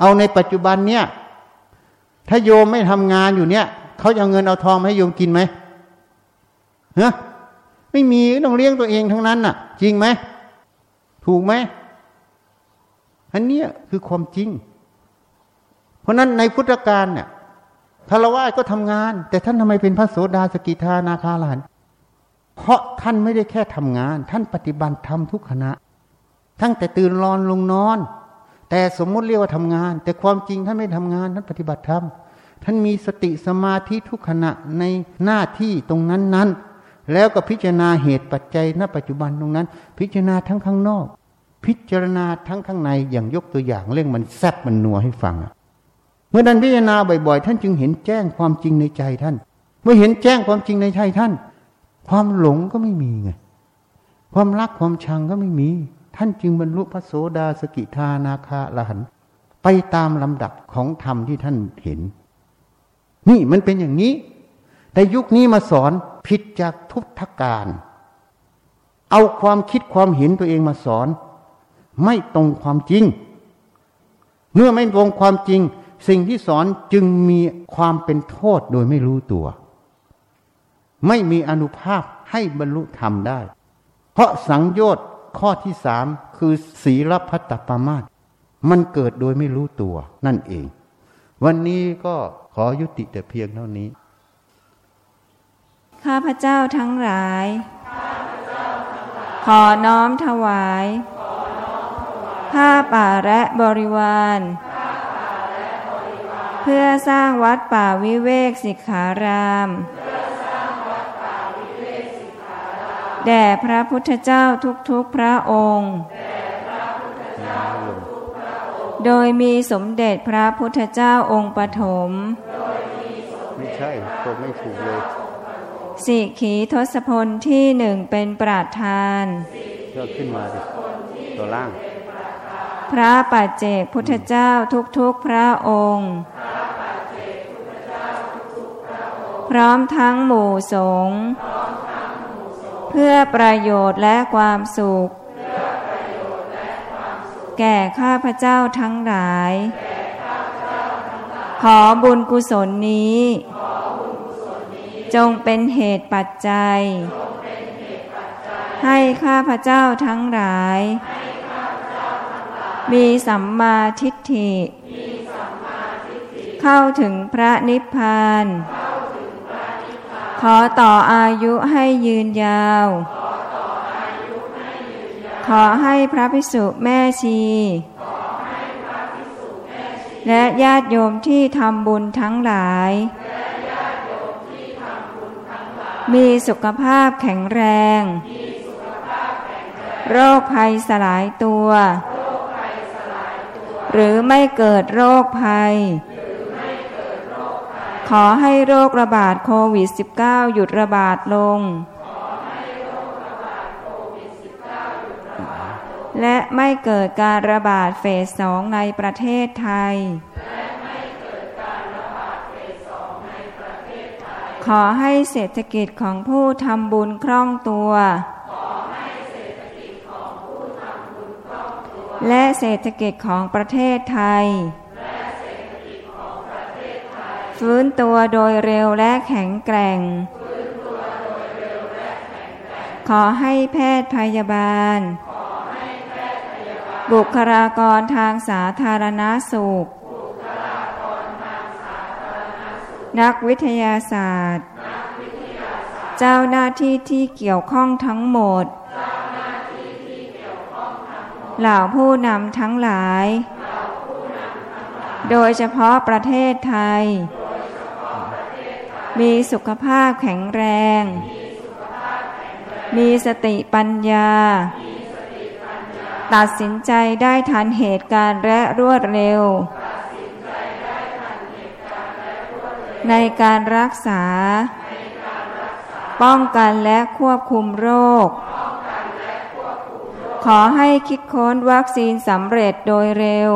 เอาในปัจจุบันเนี้ยถ้าโยมไม่ทำงานอยู่เนี้ย เขาจะเอาเงินเอาทองมาให้โยมกินไหมเฮ้ไม่มีต้องเลี้ยงตัวเองทั้งนั้นน่ะ จริงไหมถูกไหมอันนี้คือความจริง เพราะนั้นในพุทธกาลเนี่ยคารวะก็ทำงาน แต่ท่านทำไมเป็นพระโสดาสกิทานาคาลานเพราะท่านไม่ได้แค่ทำงาน ท่านปฏิบัติธรรมทุกขณะ ทั้งแต่ตื่นรอนลงนอน แต่สมมุติเรียกว่าทำงาน แต่ความจริงท่านไม่ทำงานท่านปฏิบัติธรรม ท่านมีสติสมาธิทุกขณะในหน้าที่ตรงนั้นนั้นแล้วก็พิจารณาเหตุปัจจัยณปัจจุบันตรงนั้น พิจารณาทั้งข้างนอก พิจารณาทั้งข้างในอย่างยกตัวอย่างเรื่องมันแซบมันนัวให้ฟังเมื่อนั้นพิจารณาบ่อยๆ ท่านจึงเห็นแจ้งความจริงในใจท่าน เมื่อเห็นแจ้งความจริงในใจท่าน ความหลงก็ไม่มีไงความรักความชังก็ไม่มี ท่านจึงบรรลุพระโสดาสกิทานาคาละหันไปตามลำดับของธรรมที่ท่านเห็น นี่มันเป็นอย่างนี้ แต่ยุคนี้มาสอนผิดจากทุกการ เอาความคิดความเห็นตัวเองมาสอน ไม่ตรงความจริง เมื่อไม่ตรงความจริง สิ่งที่สอนจึงมีความเป็นโทษโดยไม่รู้ตัว ไม่มีอนุภาพให้บรรลุธรรมได้ เพราะสังโยชน์ข้อที่สามคือศีลพัตตปามาตมันเกิดโดยไม่รู้ตัวนั่นเอง วันนี้ก็ อยุติแต่เพียงเท่านี้ ข้าพเจ้าทั้งหลาย ขอน้อมถวาย ผ้าป่าและบริวาร เพื่อสร้างวัดป่าวิเวกสิกขารามแด่พระพุทธเจ้าทุกๆพระองค์ โดยมีสมเด็จพระพุทธเจ้าองค์ปฐมม ใช่ก็ไม่ถูกเลยสิขีทศพลที่หนึ่งเป็นประธานก็ขึ้นมาดิตัวล่าง พระปัจเจกพุทธเจ้าทุกๆพระองค์ พร้อมทั้งหมู่สงฆ์เพื่อประโยชน์และความสุข แก่ข้าพเจ้าทั้งหลาย ขอบุญกุศลนี้ จงเป็นเหตุปัจจัย ให้ข้าพเจ้าทั้งหลาย มีสัมมาทิฏฐิ เข้าถึงพระนิพพาน ขอต่ออายุให้ยืนยาว ขอให้พระภิกษุแม่ชีและญาติโยมที่ทำบุญทั้งหลาย มีสุขภาพแข็งแรง โรคภัยสลายตัว หรือไม่เกิดโรคภัย ขอให้โรคระบาดโควิด -19 หยุดระบาดลง และไม่เกิดการระบาดเฟสสองในประเทศไทย ขอให้เศรษฐกิจของผู้ทำบุญคล่องตัว และเศรษฐกิจของประเทศไทย ฟื้นตัวโดยเร็วและแข็งแกร่ง ขอให้แพทย์พยาบาล บุคลากรทางสาธารณาสุข นักวิทยาศาสตร์ เจ้าหน้าที่ที่เกี่ยวข้องทั้งหมด เหล่าผู้นำทั้งหลาย โดยเฉพาะประเทศไทย มีสุขภาพแข็งแรง มีสติปัญญา ตัดสินใจได้ทันเหตุการณ์และรวดเร็ว ในการรักษา ป้องกันและควบคุมโรค ขอให้คิดค้นวัคซีนสำเร็จโดยเร็ว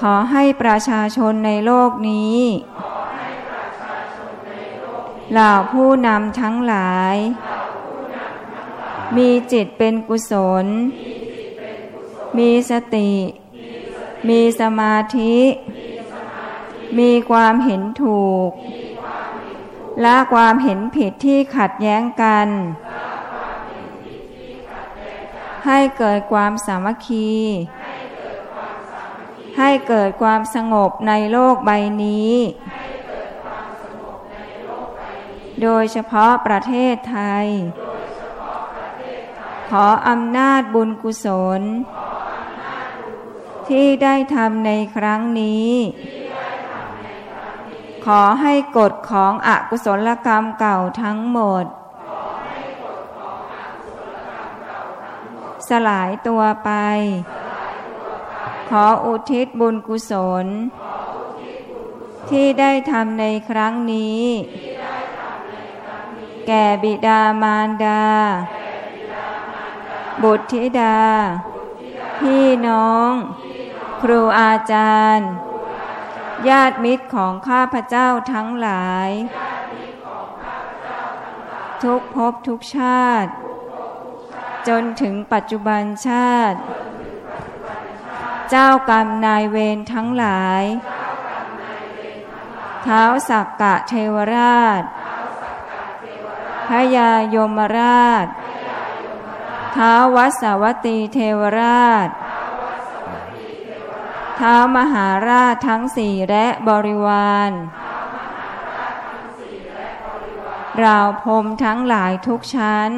ขอให้ประชาชนในโลกนี้เหล่าผู้นำทั้งหลาย มีจิตเป็นกุศล มีสติ มีสมาธิ มีความเห็นถูกและความเห็นผิดที่ขัดแย้งกัน ให้เกิดความสามัคคี ให้เกิดความสงบในโลกใบนี้ โดยเฉพาะประเทศไทย ขออำนาจบุญกุศล ที่ได้ทำในครั้งนี้ ขอให้กฎของอกุศลกรรมเก่าทั้งหมด สลายตัวไป ขออุทิศบุญกุศล ที่ได้ทำในครั้งนี้ แก่บิดามารดา บุตรธิดาพี่น้อง ครูอาจารย์ ญาติมิตรของข้าพเจ้าทั้งหลาย ทุกภพทุกชาติ จนถึงปัจจุบันชาติ เจ้ากรรมนายเวรทั้งหลายเท้าสักกะเทวราชพระยายมราชท้าววัสวัตีเทวราช ท้ามหาราชทั้งสี่และบริวารราวพรมทั้งหลายทุกชั้น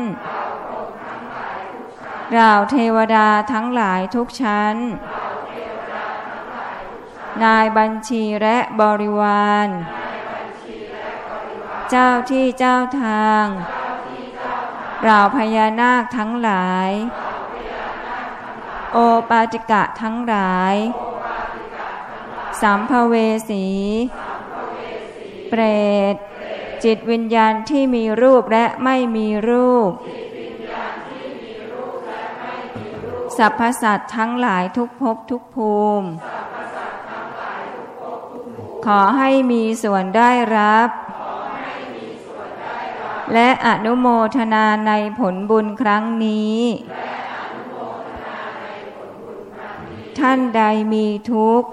ราวเทวดาทั้งหลายทุกชั้น นายบัญชีและบริวาร เจ้าที่เจ้าทางราวพญานาคทั้งหลาย โอปาจิกะทั้งหลาย สัมภเวสี เปรต จิตวิญญาณที่มีรูปและไม่มีรูปสรรพสัตทั้งหลายทุกภพทุกภูมิ ขอให้มีส่วนได้รับ และอนุโมทนาในผลบุญครั้งนี้ท่านใดมีทุกข์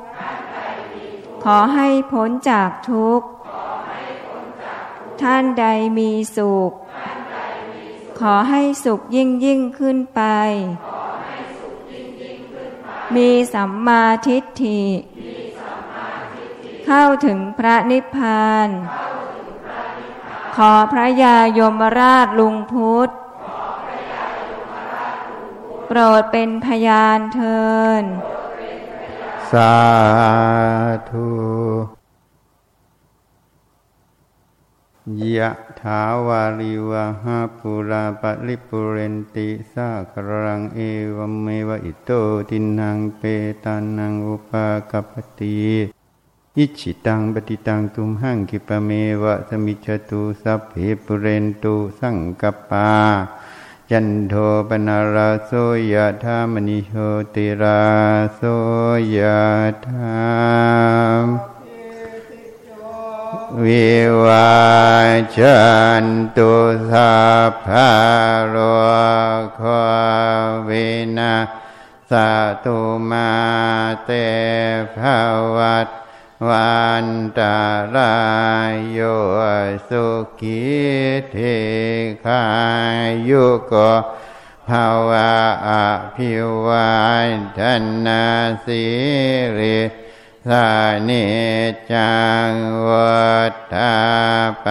ขอให้พ้นจากทุกข์ ท่านใดมีสุขขขอให้สุขยิ่งยิ่งขึ้นไป มีสัมมาทิฏฐิ เข้าถึงพระนิพพาน ขอพระยายมราชลุงพุทธ โปรดเป็นพยานเทิน สาธุยะถาวาริวะหาปุราปะริปุเรนติสาครังเอวเมวะอิโตทินังเปตานังอุปากปติอิจิตังปฏิตังตุมหังกิปเมวะสมิจตุสัพเพปุเรนตุสังกปา จันโทปนาราโสยธามณิโชติราโสยธามวิวาจันตุสัพพะโรโควินาสตุมาเตภวัต วันตารายโยสุขีเทคายุโกภาวะอภิวันทนาสิริสานิจังวัฏฐาป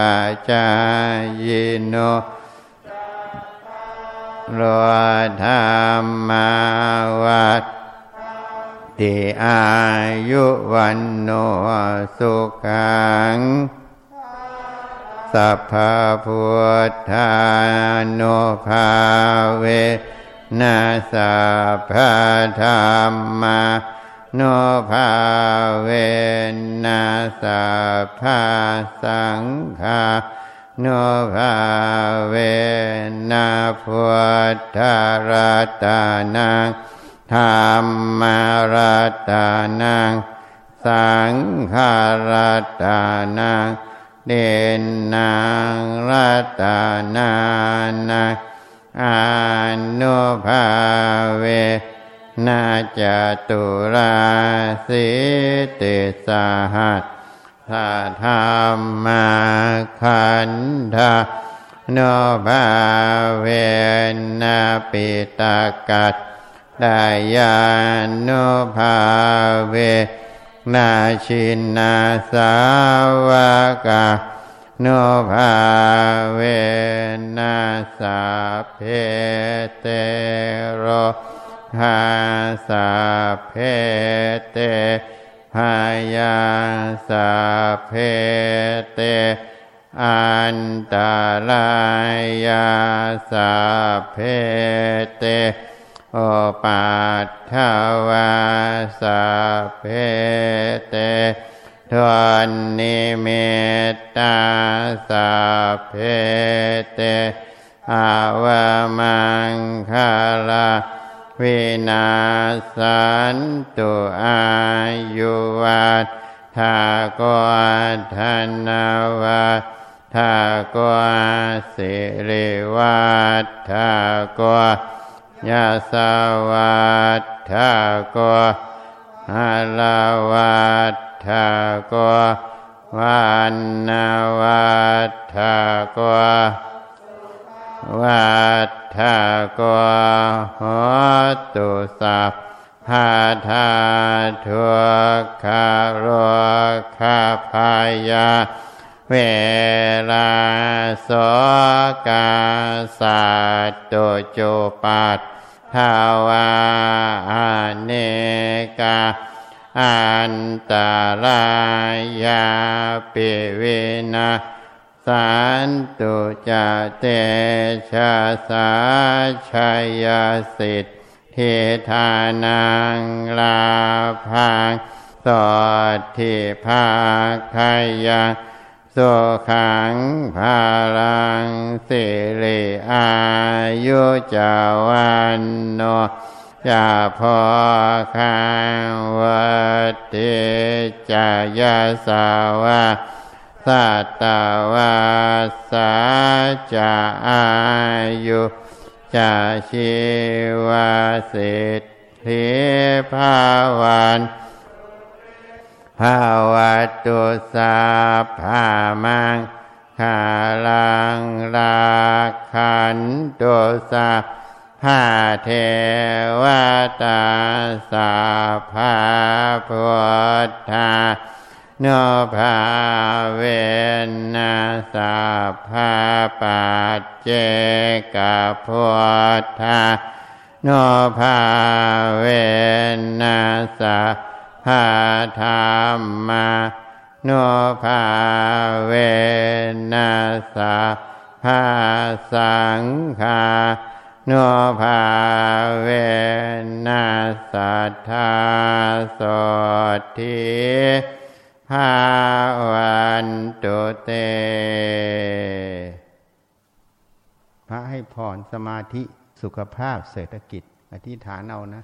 จายโนโรธรรมวัฏ ติอายุวันโนสุขังสัพพพุทธานุภาเวนัสพพธรรมาโนภาเวนัสพพสังฆาโนภาเวนะพุทธรัตนัง ธรรมารัตานังสังขารัตานังเดนนางรัตานานังอานุภาเวนาจตุราสิติสหัสสะธรรมาขันธาโนภาเวนาปิตากัต ดายานุภาเว นาชินนาสาวกาโนภาเวนัสาเพเตโรหาสาเพเตพายาสาเพเต อันตรายาสาเพเต โอปัตถวาสาเพเตทวนนิเมตตาสาเพเตอาวามังคาลาวินาสันตุอายุวัฏทากธนวัฏทากสิริวัฏทาก ยาสวัฏทากฮาลาวัฏทากวันนาวัฏทากวัฏทากโหตุสัพพาธาทุกขาโรคาพายา เวลาโสกาสัตโตโจปัตทาวาเนกาอันตรายาปิเวนะสันตุจเตชะสาชัยสิทธิทานังลาพังสอดทิภาคายัง สุขังภาลังสิริอายุจาวันโนจาพอคังวัติจายาสาวาสัตตวาสาจะอายุจะชีวาสิทธิภาวัน ภาวะตุสาภามังคาลังลาขันตุสาหาเทวตาสาภาพุทธาโนภาเวนัสาภาปัจเจกพุทธาโนภาเวนัสา ภาธรรมาโนภาเวนัสาภาสังฆาโนภาเวนัสัทธาโสทิภาวันตุเต พระให้พรสมาธิสุขภาพเศรษฐกิจ อธิษฐานเอานะ